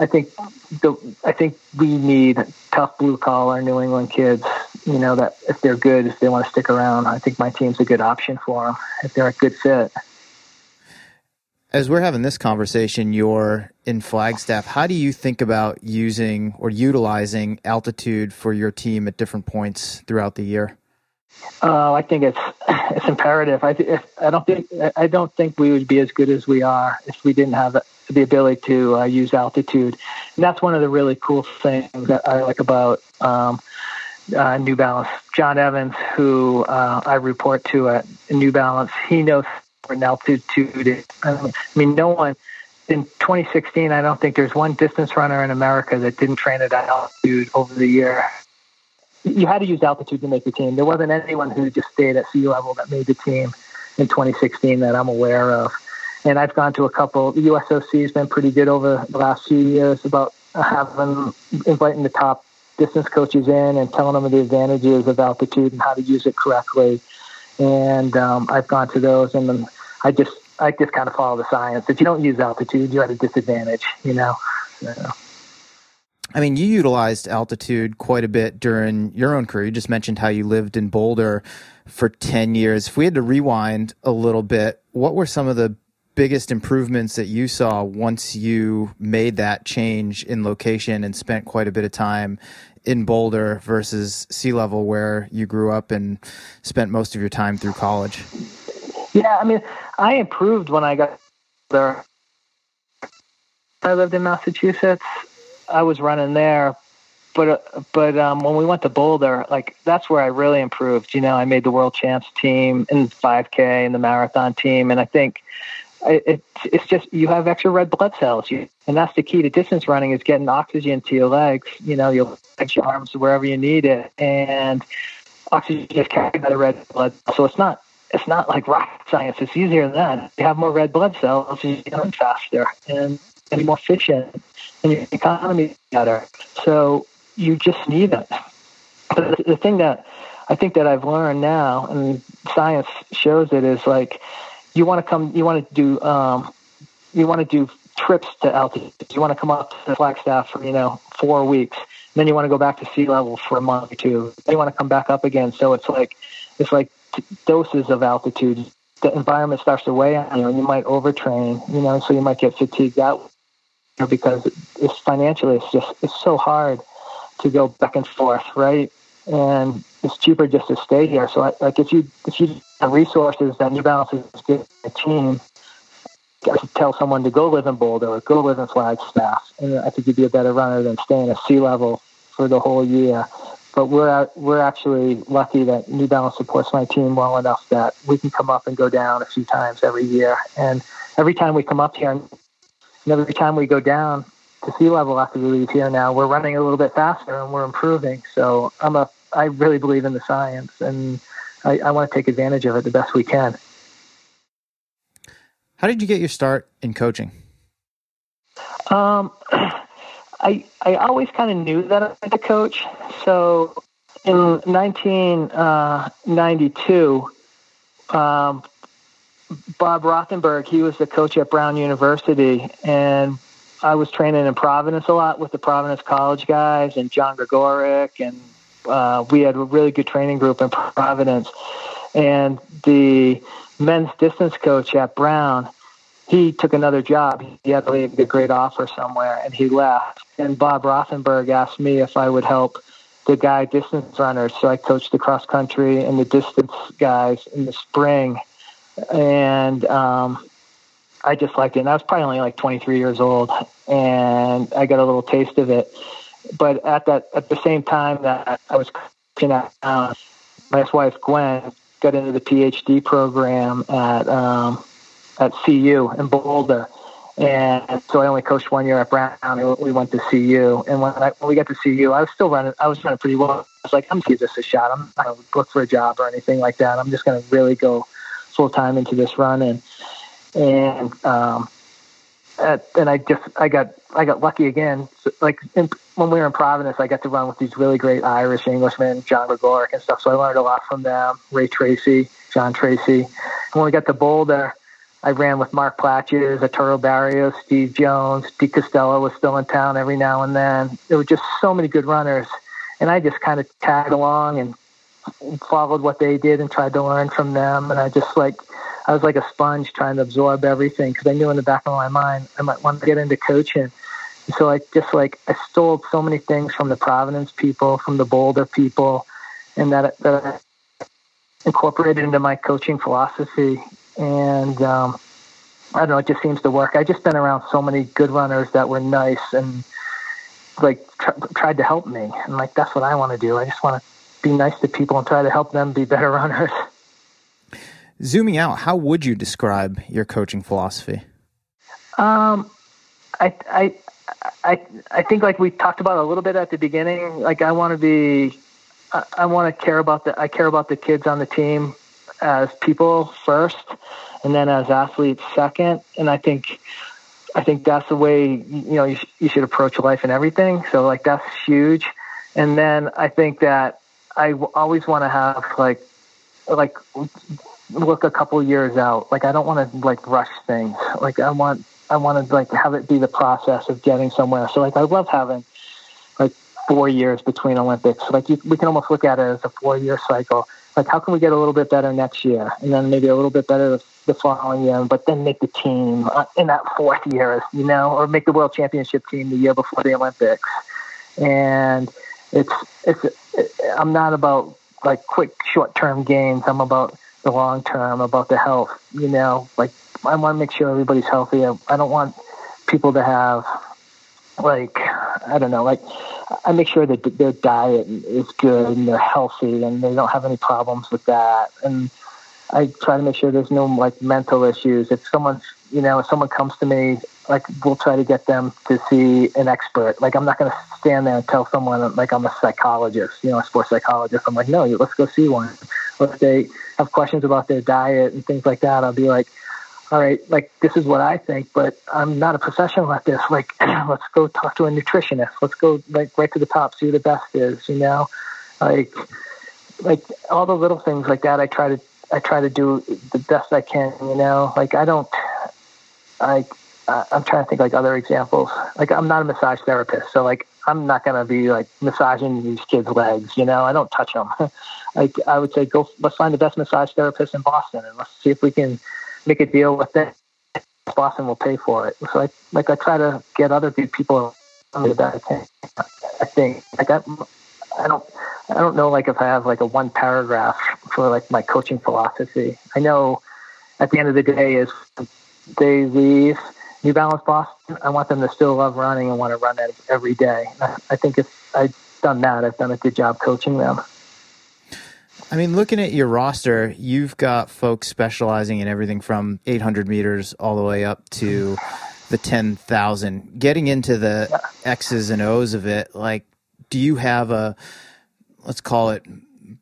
I think the I think we need tough blue collar New England kids. You know that if they're good, if they want to stick around, I think my team's a good option for them if they're a good fit. As we're having this conversation, you're in Flagstaff. How do you think about using or utilizing altitude for your team at different points throughout the year? Uh, I think it's it's imperative. I, th- I don't think I don't think we would be as good as we are if we didn't have the ability to uh, use altitude. And that's one of the really cool things that I like about um, uh, New Balance. John Evans, who uh, I report to at New Balance, he knows an altitude. I mean, no one in 2016. I don't think there's one distance runner in America that didn't train at altitude over the year. You had to use altitude to make the team. There wasn't anyone who just stayed at sea level that made the team in 2016 that I'm aware of. And I've gone to a couple. The USOC has been pretty good over the last few years about having inviting the top distance coaches in and telling them the advantages of altitude and how to use it correctly. And um, I've gone to those, and I just I just kind of follow the science. If you don't use altitude, you're at a disadvantage. You know. So. I mean, you utilized altitude quite a bit during your own career. You just mentioned how you lived in Boulder for 10 years. If we had to rewind a little bit, what were some of the biggest improvements that you saw once you made that change in location and spent quite a bit of time in Boulder versus sea level where you grew up and spent most of your time through college? Yeah, I mean, I improved when I got there. I lived in Massachusetts. I was running there, but but um, when we went to Boulder, like that's where I really improved. You know, I made the world champs team in 5K and the marathon team, and I think it, it's just you have extra red blood cells, you, and that's the key to distance running is getting oxygen to your legs. You know, your legs, your arms, wherever you need it, and oxygen is carried by the red blood. So it's not it's not like rocket science. It's easier than that. You have more red blood cells, you run faster and, and more efficient, and your economy better. So you just need it. But the, the thing that I think that I've learned now, and science shows it, is like you want to come, you want to do, um, you want to do trips to altitude. You want to come up to Flagstaff for you know four weeks, then you want to go back to sea level for a month or two. Then you want to come back up again. So it's like it's like doses of altitude the environment starts to weigh on you, and you might overtrain. You know, so you might get fatigued out because it's financially it's just it's so hard to go back and forth, right? And it's cheaper just to stay here. So, I, like, if you if you have resources that New Balance is giving a team, I could tell someone to go live in Boulder or go live in Flagstaff, and I think you'd be a better runner than staying at sea level for the whole year. But we're we're actually lucky that New Balance supports my team well enough that we can come up and go down a few times every year. And every time we come up here, and every time we go down to sea level after we leave here, now we're running a little bit faster and we're improving. So I'm a I really believe in the science, and I, I want to take advantage of it the best we can. How did you get your start in coaching? Um, [clears throat] I I always kind of knew that I wanted to coach. So in 1992, uh, um, Bob Rothenberg, he was the coach at Brown University, and I was training in Providence a lot with the Providence College guys and John Gregorek, and uh, we had a really good training group in Providence. And the men's distance coach at Brown, he took another job. He had a great offer somewhere, and he left. And Bob Rothenberg asked me if I would help the guy distance runners. So I coached the cross country and the distance guys in the spring, and um, I just liked it. And I was probably only like 23 years old, and I got a little taste of it. But at that, at the same time that I was coaching at, uh, my ex-wife Gwen got into the PhD program at um, at CU in Boulder. And so I only coached one year at Brown. We went to CU, and when, I, when we got to CU, I was still running. I was running pretty well. I was like, I'm gonna give this a shot. I'm not gonna look for a job or anything like that. I'm just gonna really go full time into this run. And and um, and I just I got I got lucky again. So, like in, when we were in Providence, I got to run with these really great Irish Englishmen, John Gregorek and stuff. So I learned a lot from them. Ray Treacy, John Treacy. And when we got to Boulder I ran with Mark Plaatjes, Arturo Barrios, Steve Jones, Pete Costello was still in town every now and then. There were just so many good runners. And I just kind of tagged along and followed what they did and tried to learn from them. And I just like, I was like a sponge trying to absorb everything because I knew in the back of my mind I might want to get into coaching. And so I just like, I stole so many things from the Providence people, from the Boulder people, and that, that I incorporated into my coaching philosophy and um, I don't know, it just seems to work. I just been around so many good runners that were nice and like tr- tried to help me, and like that's what I want to do. I just want to be nice to people and try to help them be better [laughs] runners. Zooming out, how would you describe your coaching philosophy? Um, I, I, I, I think like we talked about a little bit at the beginning. Like I want to be, I, I want to care about the, I care about the kids on the team as people first, and then as athletes second. And I think I think that's the way you know you, you should approach life and everything. So like that's huge. And then I think that I always want to have like like look a couple years out. Like I don't want to like rush things. Like I want I want to like have it be the process of getting somewhere. So like I love having like four years between Olympics. Like you, we can almost look at it as a four year cycle like how can we get a little bit better next year and then maybe a little bit better the, the following year but then make the team uh, in that fourth year you know or make the world championship team the year before the olympics and it's it's it, i'm not about like quick short term gains i'm about the long term about the health you know like i want to make sure everybody's healthy I, I don't want people to have like i don't know like I make sure that their diet is good and they're healthy and they don't have any problems with that. And I try to make sure there's no like mental issues. If someone's, you know, if someone comes to me, like we'll try to get them to see an expert. Like I'm not going to stand there and tell someone like I'm a psychologist, you know, a sports psychologist. I'm like, no, let's go see one. If they have questions about their diet and things like that, I'll be like, all right, like this is what I think, but I'm not a professional at this. Like, [clears throat] let's go talk to a nutritionist. Let's go like right to the top, see who the best is. You know, like, like all the little things like that. I try to, I try to do the best I can. You know, like I don't, I, uh, I'm trying to think like other examples. Like I'm not a massage therapist, so like I'm not gonna be like massaging these kids' legs. You know, I don't touch them. [laughs] like I would say, go let's find the best massage therapist in Boston, and let's see if we can make a deal with them. Boston will pay for it. So I like I try to get other people that I can. I think like I, I don't I don't know like if I have like a one paragraph for like my coaching philosophy. I know at the end of the day is they leave New Balance Boston. I want them to still love running and want to run that every day. I think if I've done that, I've done a good job coaching them. I mean, looking at your roster, you've got folks specializing in everything from 800 meters all the way up to the 10,000. Getting into the. X's and O's of it, like, do you have a, let's call it,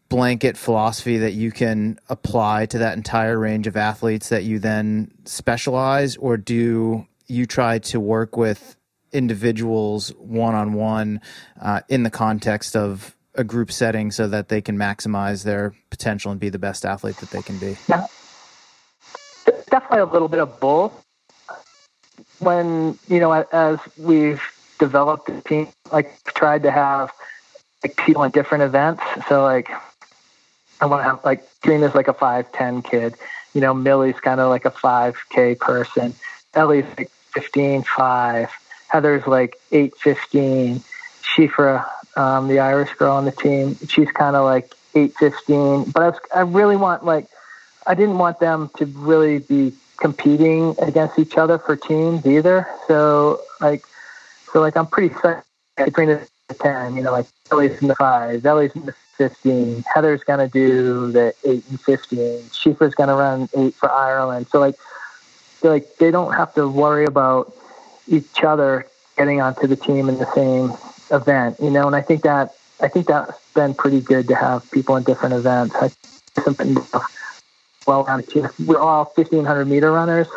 blanket philosophy that you can apply to that entire range of athletes that you then specialize, or do you try to work with individuals one on one in the context of a group setting so that they can maximize their potential and be the best athlete that they can be? Yeah. Definitely a little bit of both. When, you know, as we've developed the team, like tried to have like people in different events. So like I want to have like is like a five ten kid. You know, Millie's kind of like a five k person. Ellie's like fifteen five. Heather's like eight fifteen. Shifra um, the Irish girl on the team. She's kind of like eight fifteen, but I, was, I really want like I didn't want them to really be competing against each other for teams either. So like so like I'm pretty set between the ten. You know, like Ellie's in the five, Ellie's in the fifteen, Heather's gonna do the eight and fifteen, Shifra's gonna run eight for Ireland. So like like they don't have to worry about each other getting onto the team in the same event, you know, and I think that I think that's been pretty good to have people in different events. I something well. If we're all fifteen hundred meter runners,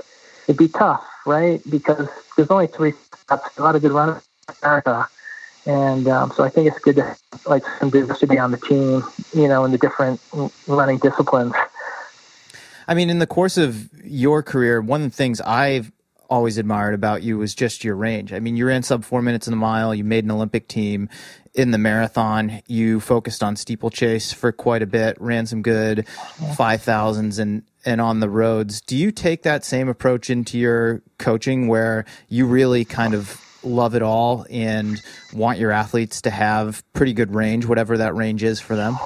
it'd be tough, right? Because there's only three spots, a lot of good runners in America. And um, so I think it's good to have, like some diversity on the team, you know, in the different running disciplines. I mean, in the course of your career, one of the things I've always admired about you was just your range. I mean, you ran sub four minutes in the mile. You made an Olympic team in the marathon. You focused on steeplechase for quite a bit. Ran some good five thousands and and on the roads. Do you take that same approach into your coaching, where you really kind of love it all and want your athletes to have pretty good range, whatever that range is for them?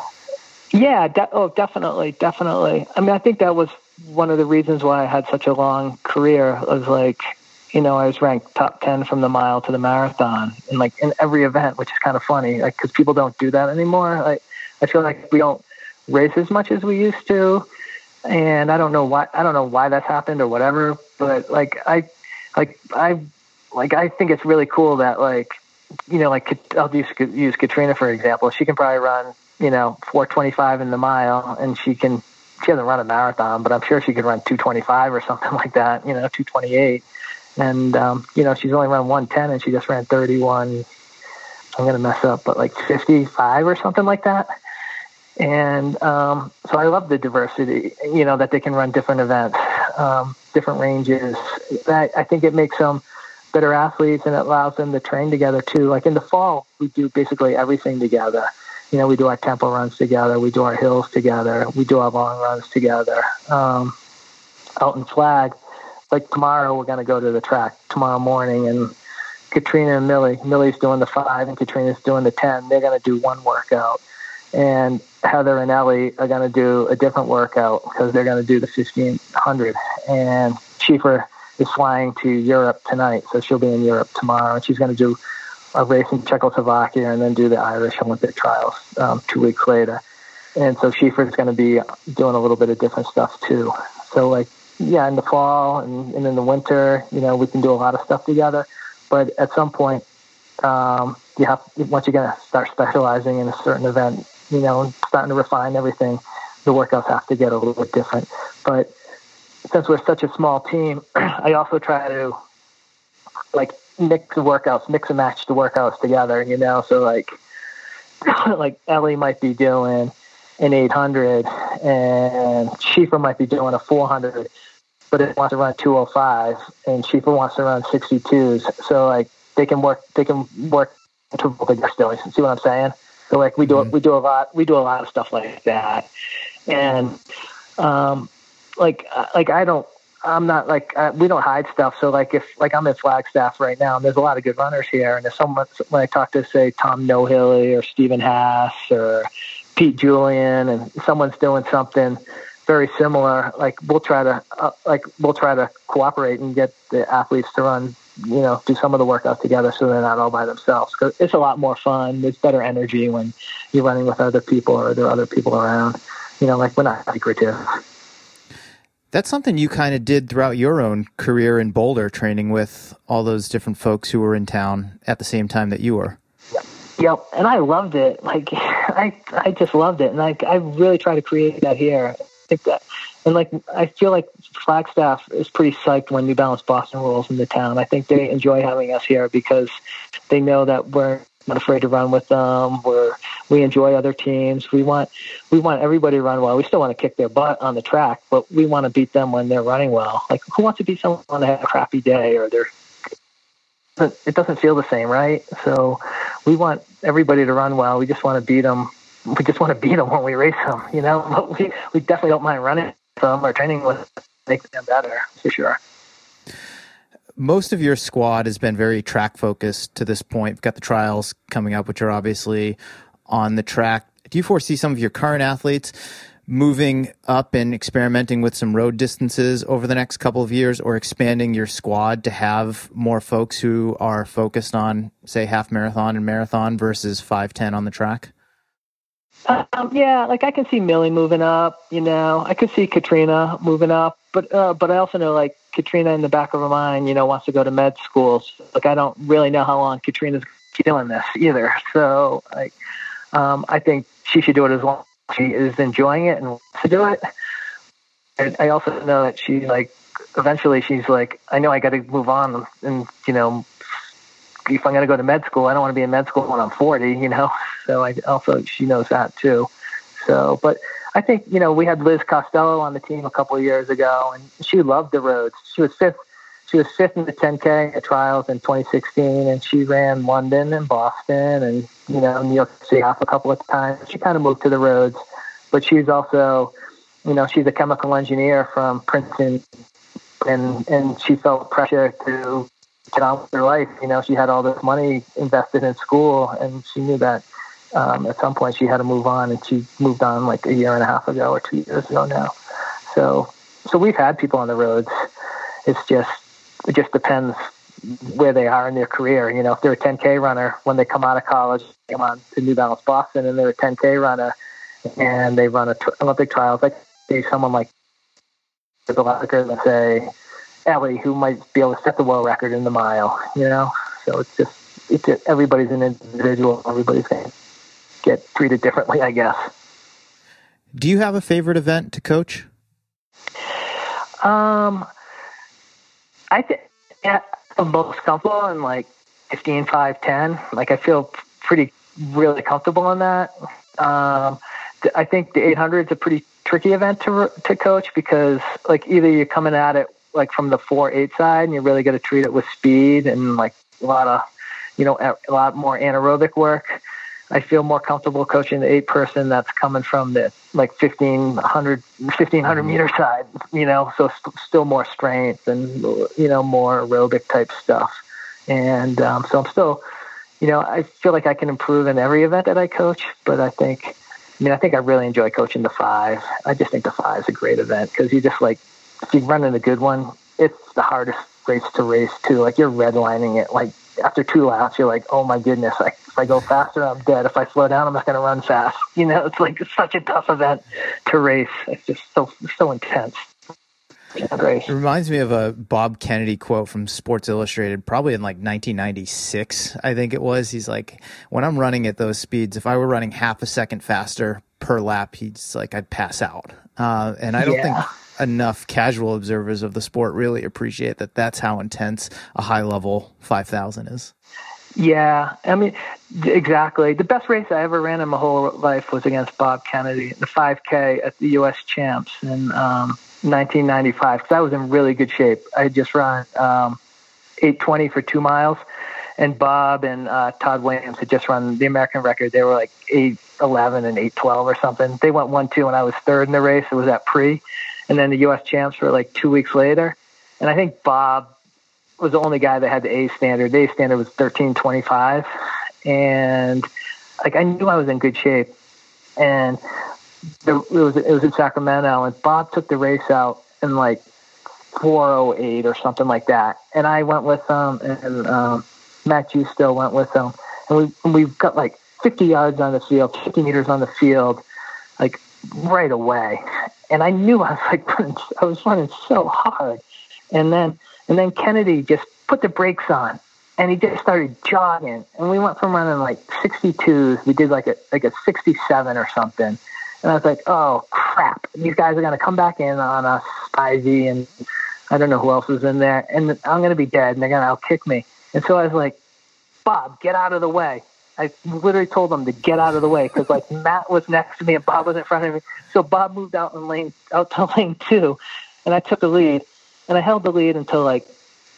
Yeah. De- oh, definitely, definitely. I mean, I think that was one of the reasons why I had such a long career was like, you know, I was ranked top 10 from the mile to the marathon and like in every event, which is kind of funny, like, cause people don't do that anymore. Like, I feel like we don't race as much as we used to. And I don't know why, I don't know why that's happened or whatever, but like, I, like, I, like, I think it's really cool that like, you know, like I'll use, use Katrina for example. She can probably run, you know, 425 in the mile and she can she hasn't run a marathon, but I'm sure she could run 225 or something [laughs] like that, you know, 228. And, um, you know, she's only run 110 and she just ran 31. I'm to mess up, but like 55 or something like that. And um, so I love the diversity, you know, that they can run different events, um, different ranges. That I think it makes them better athletes and it allows them to train together too. Like in the fall, we do basically everything together you know, we do our tempo runs together, we do our hills together, we do our long runs together. Um, out in Flag, like tomorrow, we're going to go to the track tomorrow morning, and Katrina and Millie, Millie's doing the five, and Katrina's doing the ten. They're going to do one workout, and Heather and Ellie are going to do a different workout because they're going to do the fifteen hundred. And Shifra is flying to Europe tonight, so she'll be in Europe tomorrow, and she's going to do a race in Czechoslovakia and then do the Irish Olympic trials um, two weeks later. And so Shifra's going to be doing a little bit of different stuff too. So like, yeah, in the fall and, and in the winter, you know, we can do a lot of stuff together. But at some point, um, you have once you're going to start specializing in a certain event, you know, starting to refine everything, the workouts have to get a little bit different. But since we're such a small team, [clears throat] I also try to like mix the workouts, mix and match the workouts together, you know. So like [clears throat] like Ellie might be doing an 800 and Shifra might be doing a 400. but it wants to run 205, and Schieffer wants to run 62s. So like they can work, they can work to bigger still. See what I'm saying? So like we do, mm-hmm. we do a lot, we do a lot of stuff like that, and um, like like I don't I'm not like uh, we don't hide stuff. So like if like I'm in Flagstaff right now, and there's a lot of good runners here, and if someone when I talk to say Tom Nohilly or Stephen Haas or Pete Julian, and someone's doing something very similar, like we'll try to uh, like we'll try to cooperate and get the athletes to run, you know, do some of the workout together, so they're not all by themselves. Because it's a lot more fun. There's better energy when you're running with other people or there are other people around. You know, like we're not secretive. That's something you kind of did throughout your own career in Boulder, training with all those different folks who were in town at the same time that you were. Yep, and I loved it. Like [laughs] I, I just loved it, and I, I really try to create that here. I think that, and like I feel like Flagstaff is pretty psyched when New Balance Boston rolls into town. I think they enjoy having us here because they know that we're not afraid to run with them. We're we enjoy other teams. We want we want everybody to run well. We still want to kick their butt on the track, but we want to beat them when they're running well. Like who wants to beat someone they have a crappy day or they're it doesn't feel the same, right? So we want everybody to run well. We just want to beat them. We just want to beat them when we race them, you know. [laughs] But we we definitely don't mind running them or training with make them better for sure most of your squad has been very track focused to this point. We've got the trials coming up, which are obviously on the track. Do you foresee some of your current athletes moving up and experimenting with some road distances over the next couple of years or expanding your squad to have more folks who are focused on, say, half marathon and marathon versus 510 on the track? Um, yeah, like I can see Millie moving up, you know, I could see Katrina moving up, but, uh, but I also know like Katrina in the back of her mind, you know, wants to go to med school. So, like, I don't really know how long Katrina's doing this either. So, like, um, I think she should do it as long as she is enjoying it and wants to do it. And I also know that she like eventually she's like, I know I got to move on, and you know, if I'm going to go to med school, I don't want to be in med school when I'm 40, you know. [laughs] So I also she knows that too. So, but I think you know we had Liz Costello on the team a couple of years ago, and she loved the roads. She was fifth she was fifth in the 10K at trials in 2016, and she ran London and Boston and you know New York City half a couple of times. She kind of moved to the roads, but she's also, you know, she's a chemical engineer from Princeton, and and she felt pressure to get on with her life. You know, she had all this money invested in school, and she knew that um, at some point she had to move on, and she moved on like a year and a half ago or two years ago now. So, so we've had people on the roads. It's just it just depends where they are in their career. You know, if they're a 10K runner when they come out of college, come on to New Balance Boston, and they're a 10K runner, and they run a Olympic trials, like say someone like the let's say Ellie, who might be able to set the world record in the mile. You know, so it's just it's just, everybody's an individual. Everybody's going to get treated differently, I guess. Do you have a favorite event to coach? Um, I think yeah, I'm most comfortable in like 15, 5, 10. Like I feel pretty really comfortable in that. Um, I think the 800 is a pretty tricky event to to coach because like either you're coming at it like from the four eight side and you really got to treat it with speed and like a lot of you know a lot more anaerobic work I feel more comfortable coaching the eight person that's coming from the like 1500, 1500 mm-hmm. meter side, you know, so st- still more strength and, you know, more aerobic type stuff. And um, so I'm still, you know, I feel like I can improve in every event that I coach, but I think, I mean, I think I really enjoy coaching the five. I just think the five is a great event because you just like, if you're running a good one, it's the hardest race to race too. Like you're redlining it like after two laps, you're like, oh my goodness, I, if I go faster, I'm dead. If I slow down, I'm not going to run fast. [laughs] You know, it's like it's such a tough event to race. It's just so so intense. It reminds me of a Bob Kennedy quote from Sports Illustrated, probably in like 1996, I think it was. He's like, when I'm running at those speeds, if I were running half a second faster per lap, he's like, I'd pass out. Uh, and I don't yeah. think enough casual observers of the sport really appreciate that that's how intense a high level 5000 is. Yeah, I mean, exactly. The best race I ever ran in my whole life was against Bob Kennedy, the 5K at the U.S. Champs, in um, 1995 because I was in really good shape. I had just run um, 820 for two miles, and Bob and uh, Todd Williams had just run the American record. They were like 811 and 812 or something. They went one two, and I was third in the race. It was at pre, and then the U.S. champs were like two weeks later. And I think Bob was the only guy that had the A standard. The A standard was 1325, and like I knew I was in good shape, and the, it was it was in Sacramento, and Bob took the race out in like 408 or something like that, and I went with him, and um, Matt Giusto went with him, and we and we got like 50 yards on the field, 50 meters on the field, like right away, and I knew I was like running, [laughs] I was running so hard, and then and then Kennedy just put the brakes on, and he just started jogging, and we went from running like 62s, we did like a like a 67 or something and I was like, oh crap, these guys are to come back in on us, Spivey, and I don't know who else is in there, and I'm to be dead, and they're to outkick me. And so I was like, Bob, get out of the way. I literally told them to get out of the way because like Matt was next to me and Bob was in front of me. So Bob moved out in lane out to [laughs] lane two, and I took the lead, and I held the lead until like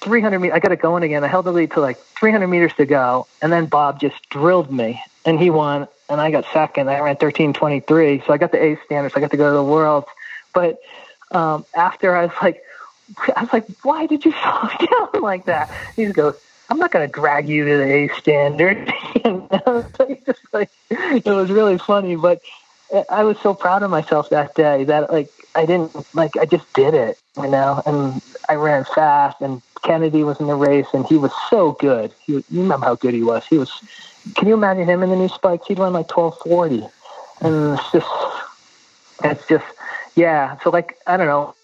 300 meters. I got it going again. I held the lead to like 300 meters to go, and then Bob just drilled me, and he won and I got second. I ran 13:23, so I got the A standards. I got to go to the Worlds. But um, after I was like, I was like, why did you [laughs] slow down like that? He goes, I'm not going to drag you to the A standard. [laughs] it was really funny, but I was so proud of myself that day that like I didn't like I just did it, you know, and I ran fast and Kennedy was in the race and he was so good. He, you remember how good he was. He was can you imagine him in the new spikes? He'd run like twelve forty, and it's just, it's just, yeah. So like, I don't know.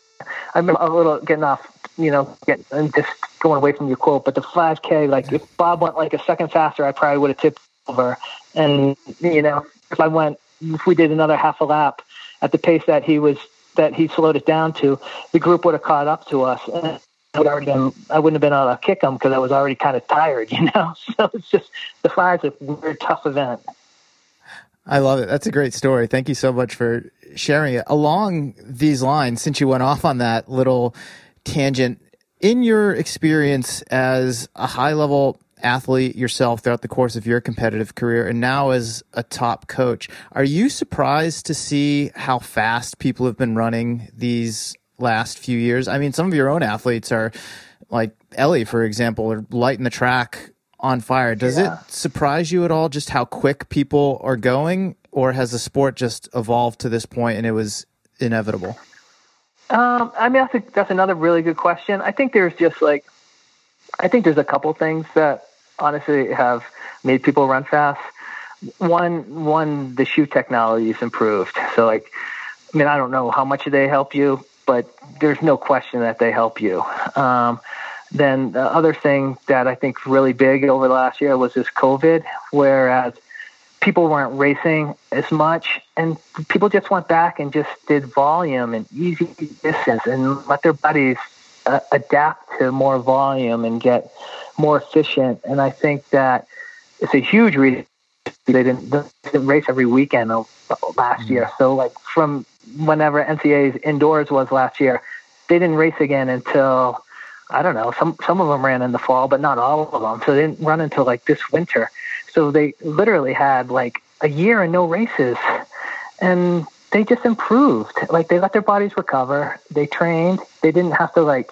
I'm a little getting off, you know, get and just going away from your quote. But the 5K, like if Bob went like a second faster, I probably would have tipped over. And you know, if I went, if we did another half a lap at the pace that he was, that he slowed it down to, the group would have caught up to us. And I would already been, I wouldn't have been able to kick them because I was already kind of tired, [laughs] you know. So it's just the fire's a weird, tough event. I love it. That's a great story. Thank you so much for sharing it. Along these lines, since you went off on that little tangent, in your experience as a high level athlete yourself throughout the course of your competitive career and now as a top coach, are you surprised to see how fast people have been running these last few years. I mean, some of your own athletes are like Ellie, for example, are lighting the track on fire. Does yeah. it surprise you at all just how quick people are going, or has the sport just evolved to this point and it was inevitable? Um, I mean, that's a, that's another really good question. I think there's just like, I think there's a couple things that honestly have made people run fast. One, one, the shoe technology has improved. So like, I mean, I don't know how much they help you, but there's no question that they help you. Um, then the other thing that I think really big over the last year was this COVID, whereas people weren't racing as much and people just went back and just did volume and easy distance and let their bodies uh, adapt to more volume and get more efficient. And I think that it's a huge reason they didn't, they didn't race every weekend last year. So like from whenever NCAA's indoors was last year, they didn't race again until I don't know. Some some of them ran in the fall, but not all of them. So they didn't run until like this winter. So they literally had like a year and no races, and they just improved. Like they let their bodies recover. They trained. They didn't have to like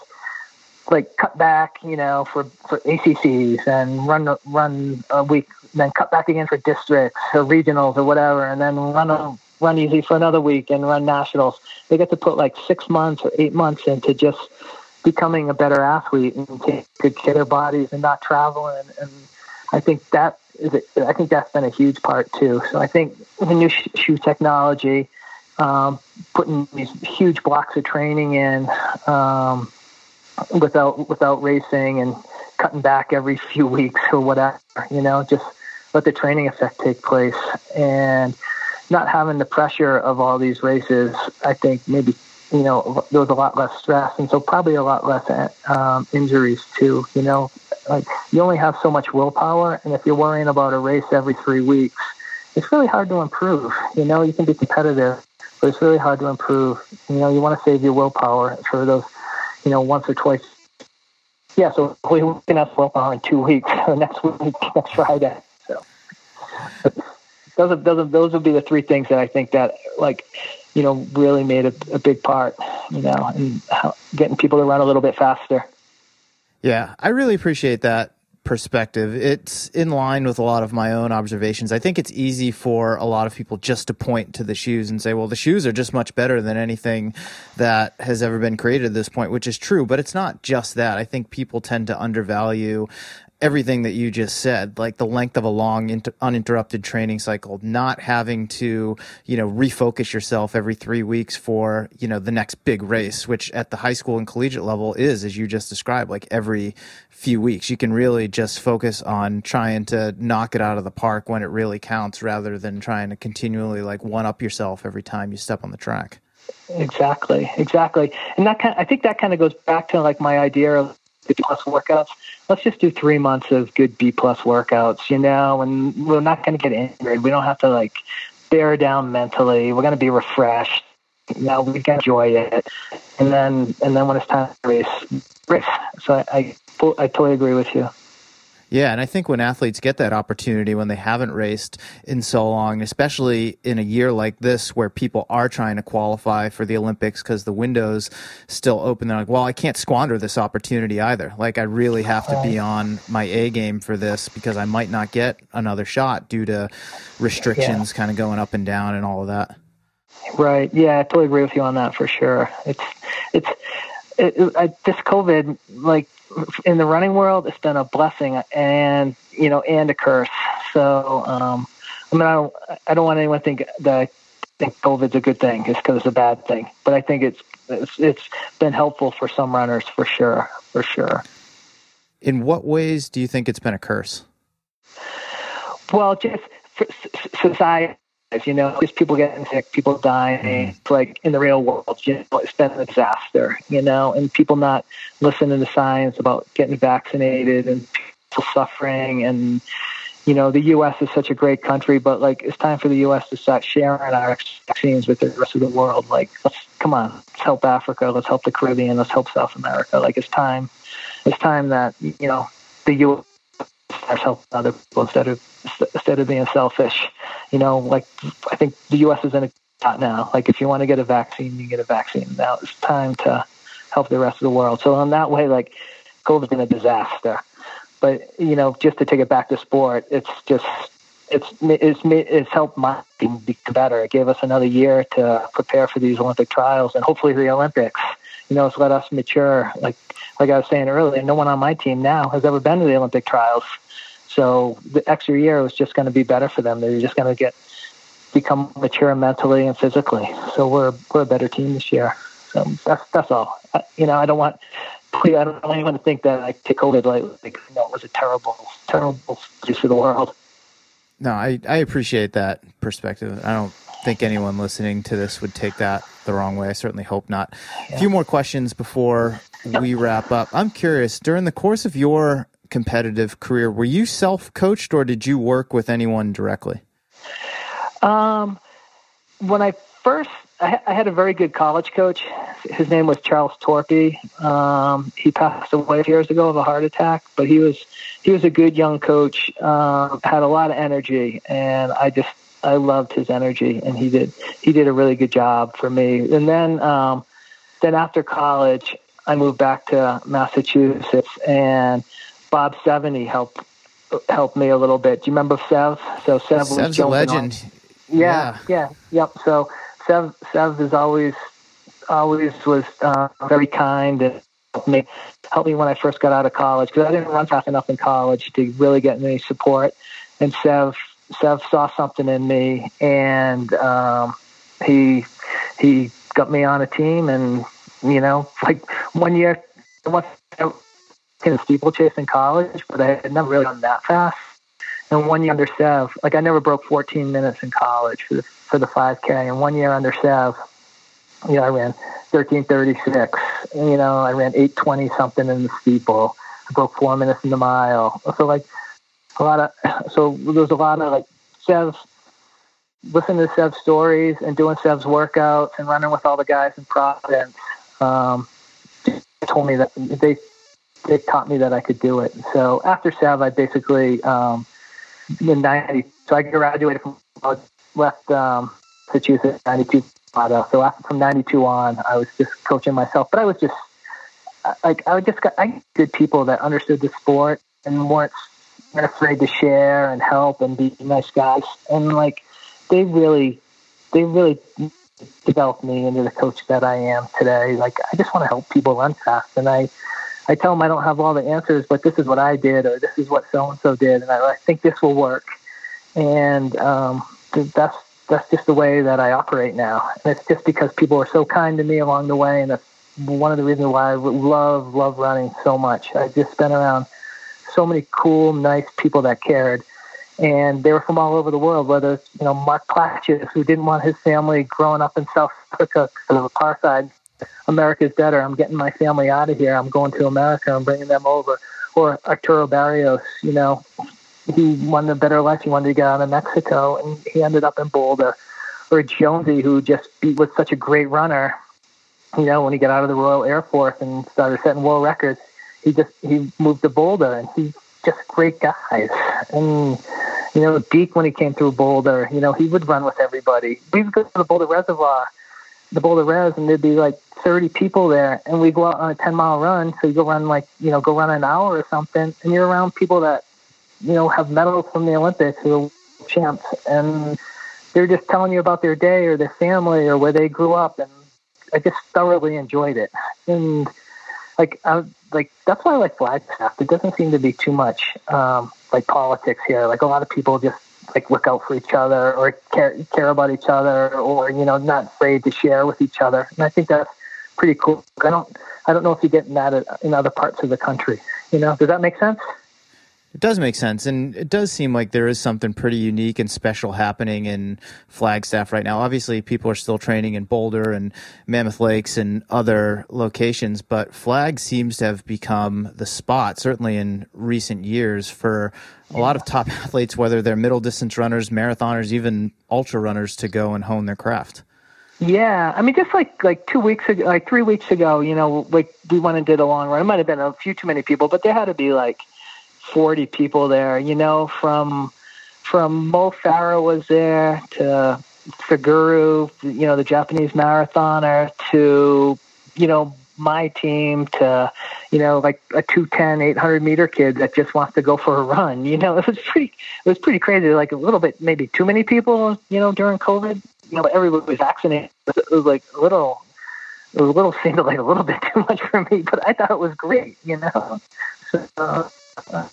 like cut back, you know, for for ACCs and run run a week, then cut back again for districts or regionals or whatever, and then run a run easy for another week and run nationals. They get to put like six months or eight months into just becoming a better athlete and take good care of their bodies and not traveling. And, I think that is, I think that's been a huge part too. So I think the new shoe technology, um, putting these huge blocks of training in um, without without racing and cutting back every [laughs] few weeks or whatever, you know, just let the training effect take place and not having the pressure of all these races, I think maybe you know there was a lot less stress, and so probably a lot less um, injuries too. You know, like you only have so much willpower, and if you're worrying about a race every three weeks, it's really hard to improve. You know, you can be competitive, but it's really hard to improve. You know, you want to save your willpower for those, you know, once or twice. Yeah, so we can have willpower in two weeks [laughs] or next week, [laughs] next Friday. So [laughs] those are, those are, those would be the three things that I think that like you know really made a, a big part. You know, and getting people to run a little bit faster. Yeah, I really appreciate that perspective. It's in line with a lot of my own observations. I think it's easy for a lot of people just to point to the shoes and say, well, the shoes are just much better than anything that has ever been created at this point, which is true, but it's not just that. I think people tend to undervalue everything that you just said, like the length of a long inter- uninterrupted training cycle, not having to, you know, refocus yourself every three weeks for, you know, the next big race, which at the high school and collegiate level is, as you just described, like every few weeks. You can really just focus on trying to knock it out of the park when it really counts rather than trying to continually like one up yourself every time you step on the track. Exactly, exactly. And that kind of, I think that kind of goes back to like my idea of the plus workouts. Let's just do three months of good B plus workouts, you know, and we're not going to get injured. We don't have to like bear down mentally. We're going to be refreshed. Know, we can enjoy it, and then and then when it's time to race, race. So I, I I totally agree with you. Yeah, and I think when athletes get that opportunity when they haven't raced in so long, especially in a year like this where people are trying to qualify for the Olympics because the window's still open, they're like, well, I can't squander this opportunity either. Like, I really have to be on my A game for this because I might not get another shot due to restrictions yeah. kind of going up and down and all of that. Right. Yeah, I totally agree with you on that for sure. It's, it's, it, it, I, this COVID, like in the running world, it's been a blessing and you know and a curse. So um, I mean, I don't, I don't want anyone to think that I think COVID's a good thing. It's because it's a bad thing, but I think it's, it's it's been helpful for some runners for sure, for sure. In what ways do you think it's been a curse? Well, just society you know, just people getting sick, people dying. Mm. Like in the real world, you know, it's been a disaster, you know, and people not listening to science about getting vaccinated and people suffering. And, you know, the U.S. is such a great country, but like it's time for the U.S. to start sharing our vaccines with the rest of the world. Like, let's come on, let's help Africa, let's help the Caribbean, let's help South America. Like it's time, it's time that, you know, the U.S. starts helping other people instead of instead of being selfish. You know, like I think the U.S. is in a spot now. Like if you want to get a vaccine, you get a vaccine. Now it's time to help the rest of the world. So in that way, like COVID's been a disaster. But you know, just to take it back to sport, it's just it's it's it's helped my team be better. It gave us another year to prepare for these Olympic trials and hopefully the Olympics. You know, it's let us mature. Like like I was saying earlier, no one on my team now has ever been to the Olympic trials. So the extra year was just going to be better for them. They're just going to get become mature mentally and physically. So we're we're a better team this year. So that's that's all. I, you know, I don't want I don't want anyone to think that I took COVID like like you know, it was a terrible terrible place for the world. No, I I appreciate that perspective. I don't think anyone listening to this would take that the wrong way. I certainly hope not. Yeah. A few more questions before we wrap up. I'm curious, during the course of your competitive career, were you self coached or did you work with anyone directly? Um, when I first, I, I, had a very good college coach. His name was Charles Torpy. Um, he passed away years ago of a heart attack, but he was he was a good young coach. Um, had a lot of energy, and I just I loved his energy, and he did he did a really good job for me. And then um, then after college, I moved back to Massachusetts, and Bob Sevene helped helped me a little bit. Do you remember Sev? So Sev Sev's was a legend. Yeah, yeah, yeah, yep. So Sev Sev is always always was uh, very kind and helped me helped me when I first got out of college because I didn't run fast enough in college to really get any support. And Sev Sev saw something in me, and um, he he got me on a team, and you know, like one year, once in steeplechase in college, but I had never really done that fast. And one year under Sev, like I never broke 14 minutes in college for the for the 5K. And one year under Sev, you know, I ran 13:36. You know, I ran 8:20 something in the steeple. I broke four minutes in the mile. So like a lot of so there was a lot of like Sev listening to Sev's stories and doing Sev's workouts and running with all the guys in Providence, um, told me that they they taught me that I could do it. So after Sev, I basically um, in '90. So I graduated from left um, Massachusetts '92. So after from '92 on, I was just coaching myself, but I was just like I just got I good people that understood the sport and weren't afraid to share and help and be nice guys. And like they really, they really developed me into the coach that I am today. Like I just want to help people run fast, and I, I tell them I don't have all the answers, but this is what I did, or this is what so and so did, and I, I think this will work. And um, that's that's just the way that I operate now, and it's just because people are so kind to me along the way, and that's one of the reasons why I love love running so much. I've just been around so many cool, nice people that cared. And they were from all over the world, whether it's, you know, Mark Plaatjes, who didn't want his family growing up in South Africa because of apartheid. America's better. I'm getting my family out of here. I'm going to America. I'm bringing them over. Or Arturo Barrios, you know, he wanted a better life. He wanted to get out of Mexico, and he ended up in Boulder. Or Jonesy, who just beat, was such a great runner, you know, when he got out of the Royal Air Force and started setting world records, he just he moved to Boulder, and he's just great guys. And you know, Deke when he came through Boulder, you know, he would run with everybody. We would go to the Boulder Reservoir, the Boulder Res, and there'd be like 30 people there, and we go out on a 10 mile run. So you go run like you know, go run an hour or something, and you're around people that you know have medals from the Olympics who are champs, and they're just telling you about their day or their family or where they grew up, and I just thoroughly enjoyed it. And like I, like that's why I like Flagstaff. It doesn't seem to be too much um, like politics here. Like a lot of people just like look out for each other or care care about each other or you know not afraid to share with each other. And I think that's pretty cool. I don't I don't know if you get that in other parts of the country. You know, does that make sense? It does make sense. And it does seem like there is something pretty unique and special happening in Flagstaff right now. Obviously, people are still training in Boulder and Mammoth Lakes and other locations, but Flag seems to have become the spot, certainly in recent years, for a lot of top [laughs] athletes, whether they're middle distance runners, marathoners, even ultra runners, to go and hone their craft. Yeah, I mean, just like like two weeks ago, like three weeks ago, you know, like we went and did a long run. It might have been a few too many people, but there had to be like 40 people there, you know, from from Mo Farah was there to Figuru, you know, the Japanese marathoner, to, you know, my team to, you know, like a 210, 800 meter kid that just wants to go for a run. You know, [laughs] it was pretty, it was pretty crazy. Like a little bit, maybe too many people, you know, during COVID, you know, everybody was vaccinated. It was like a little, it was a little [laughs] seemed like a little bit too much for me, but I thought it was great, you know? So, uh,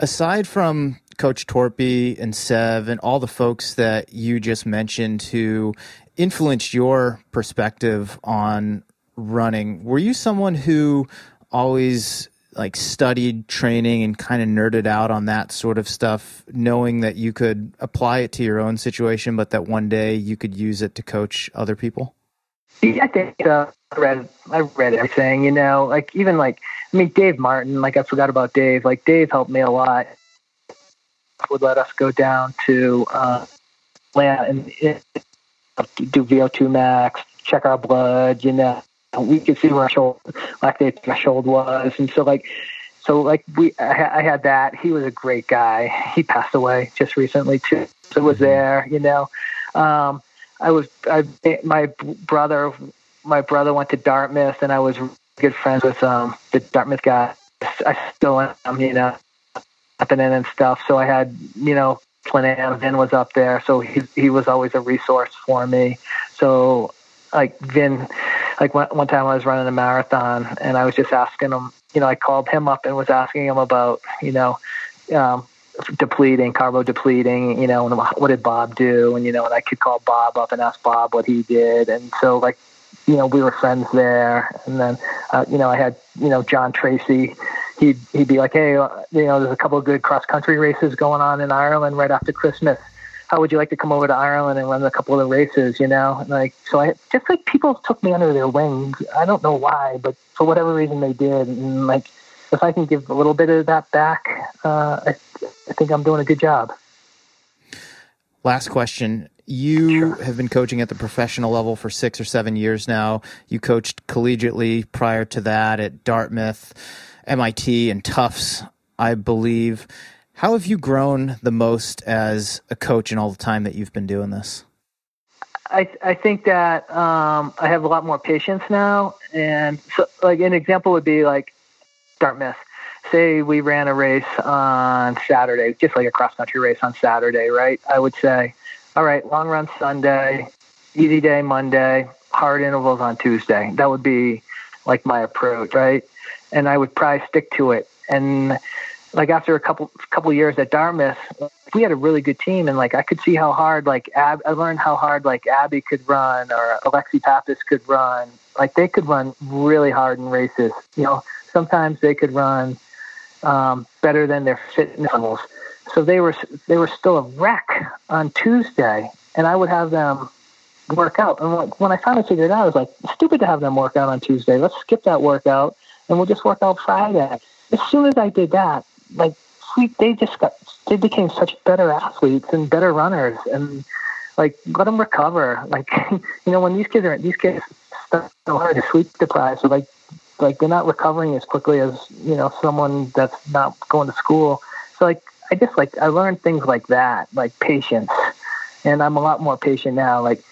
Aside from Coach Torpy and Sev and all the folks that you just mentioned who influenced your perspective on running, were you someone who always like studied training and kind of nerded out on that sort of stuff, knowing that you could apply it to your own situation, but that one day you could use it to coach other people? Yeah, I think uh, I read I read everything. You know, like even like I mean Dave Martin. Like I forgot about Dave. Like Dave helped me a lot. Would let us go down to uh, land and do VO2 max, check our blood. You know, we could see where our shoulder, lactate threshold was, and so like. So like we, I, I had that. He was a great guy. He passed away just recently too. So it was there, you know. Um, I was I my brother my brother went to Dartmouth and I was good friends with um the Dartmouth guy. I still am, you know, happening and stuff. So I had, you know, Flynn Vin was up there, so he he was always a resource for me. So like Vin, like one, one time I was running a marathon and I was just asking him, you know, I called him up and was asking him about, you know, um, depleting, carbo depleting, you know, and what did Bob do? And, you know, and I could call Bob up and ask Bob what he did. And so, like, you know, we were friends there. And then, uh, you know, I had, you know, John Treacy. He'd, he'd be like, hey, uh, you know, there's a couple of good cross country races going on in Ireland right after Christmas. How would you like to come over to Ireland and run a couple of the races, you know? Like, so I just like people took me under their wings. I don't know why, but for whatever reason they did. And like, if I can give a little bit of that back, uh, I, I think I'm doing a good job. Last question. You sure. have been coaching at the professional level for six or seven years now. You coached collegiately prior to that at Dartmouth, MIT, and Tufts, I believe. How have you grown the most as a coach in all the time that you've been doing this? I I think that um, I have a lot more patience now, and so like an example would be like Dartmouth. Say we ran a race on Saturday, just like a cross country race on Saturday, right? I would say, all right, long run Sunday, easy day Monday, hard intervals on Tuesday. That would be like my approach, right? And I would probably stick to it. And like after a couple couple years at Dartmouth, we had a really good team, and like I could see how hard like Ab, I learned how hard like Abby could run or Alexi Pappas could run. Like they could run really hard in races. You know, sometimes they could run um, better than their fitness levels. So they were they were still a wreck on Tuesday, and I would have them work out. And when I finally figured it out, I was like, stupid to have them work out on Tuesday. Let's skip that workout, and we'll just work out Friday. As soon as I did that, like they just got they became such better athletes and better runners, and like let them recover. Like [laughs] you know, when these kids are these kids so hard to sleep deprived, so like like they're not recovering as quickly as you know someone that's not going to school. So like I just like I learned things like that, like patience, and I'm a lot more patient now. Like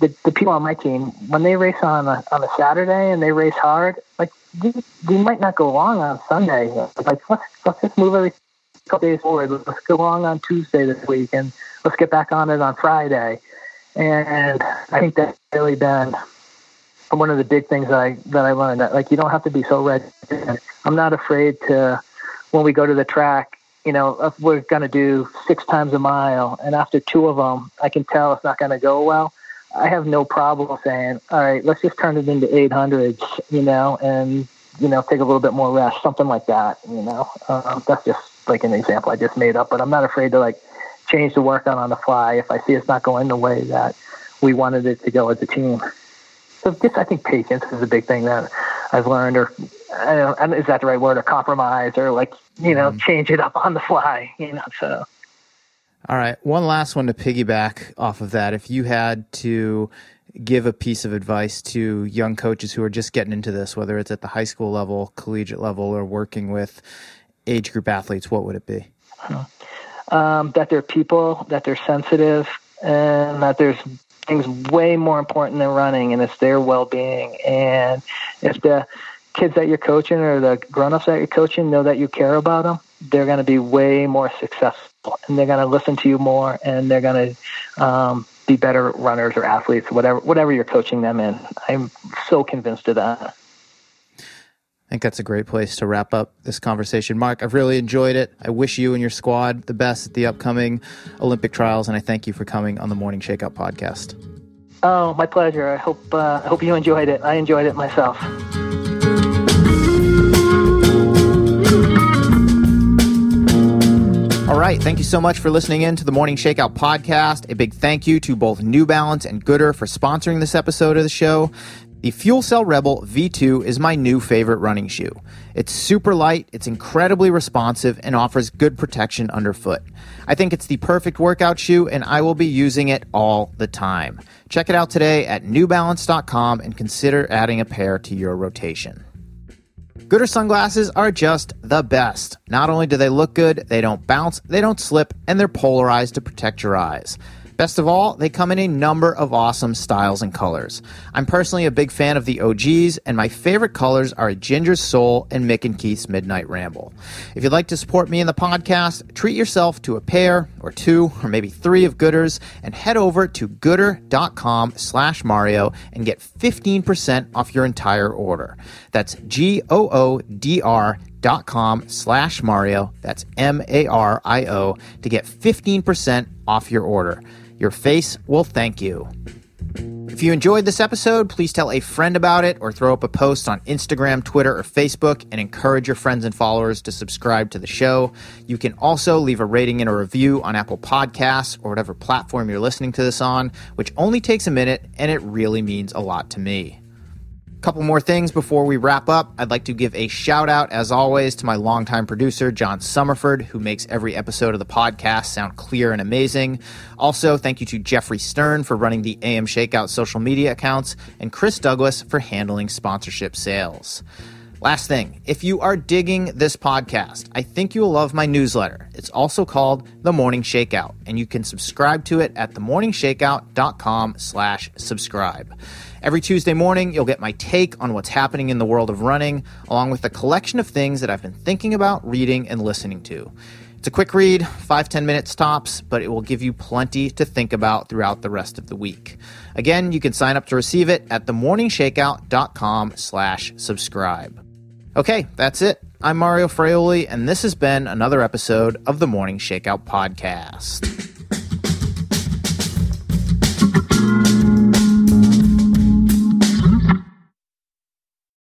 the the people on my team when they race on a on a Saturday and they race hard, like they might not go long on Sunday. Like let's let's just move every couple days forward. Let's go long on Tuesday this week and let's get back on it on Friday. And I think that's really been one of the big things that I that I learned that like you don't have to be so red. I'm not afraid to when we go to the track. You know, we're going to do six times a mile, and after two of them, I can tell it's not going to go well. I have no problem saying, all right, let's just turn it into 800s, you know, and, you know, take a little bit more rest, something like that, you know. Um, that's just like an example I just made up, but I'm not afraid to like change the workout on on the fly if I see it's not going the way that we wanted it to go as a team. So just I think patience is a big thing that I've learned, or I don't know, is that the right word, or compromise, or like you know, mm. change it up on the fly, you know. So. All right, one last one to piggyback off of that. If you had to give a piece of advice to young coaches who are just getting into this, whether it's at the high school level, collegiate level, or working with age group athletes, what would it be? Um, that they're people, that they're sensitive, and that there's things way more important than running, and it's their well-being. And if the kids that you're coaching or the grown-ups that you're coaching know that you care about them, they're going to be way more successful, and they're going to listen to you more, and they're going to um, be better runners or athletes, whatever whatever you're coaching them in. I'm so convinced of that. I think that's a great place to wrap up this conversation. Mark, I've really enjoyed it. I wish you and your squad the best at the upcoming Olympic trials, and I thank you for coming on the Morning Shakeout podcast. Oh, my pleasure. I hope uh, I hope you enjoyed it. I enjoyed it myself. All right. Thank you so much for listening in to the Morning Shakeout podcast. A big thank you to both New Balance and Goodr for sponsoring this episode of the show. The Fuel Cell Rebel V2 is my new favorite running shoe. It's super light, it's incredibly responsive, and offers good protection underfoot. I think it's the perfect workout shoe, and I will be using it all the time. Check it out today at newbalance.com and consider adding a pair to your rotation. Goodr sunglasses are just the best. Not only do they look good, they don't bounce, they don't slip, and they're polarized to protect your eyes. Best of all, they come in a number of awesome styles and colors. I'm personally a big fan of the OGs, and my favorite colors are Ginger Soul and Mick and Keith's Midnight Ramble. If you'd like to support me in the podcast, treat yourself to a pair or two or maybe three of Goodrs and head over to goodr.com slash Mario and get 15% off your entire order. That's G-O-O-D-R dot com slash Mario. That's M A R I O to get 15% off your order. Your face will thank you. If you enjoyed this episode, please tell a friend about it or throw up a post on Instagram, Twitter, or Facebook and encourage your friends and followers to subscribe to the show. You can also leave a rating and a review on Apple Podcasts or whatever platform you're listening to this on, which only takes a minute and it really means a lot to me. Couple more things before we wrap up. I'd like to give a shout out, as always, to my longtime producer, John Summerford, who makes every episode of the podcast sound clear and amazing. Also, thank you to Jeffrey Stern for running the AM Shakeout social media accounts, and Chris Douglas for handling sponsorship sales. Last thing, if you are digging this podcast, I think you will love my newsletter. It's also called The Morning Shakeout, and you can subscribe to it at themorningshakeout.com slash subscribe. Every Tuesday morning, you'll get my take on what's happening in the world of running, along with a collection of things that I've been thinking about, reading, and listening to. It's a quick read, five ten minutes tops, but it will give you plenty to think about throughout the rest of the week. Again, you can sign up to receive it at themorningshakeout.com slash subscribe. Okay, that's it. I'm Mario Fraioli, and this has been another episode of the Morning Shakeout Podcast. [laughs]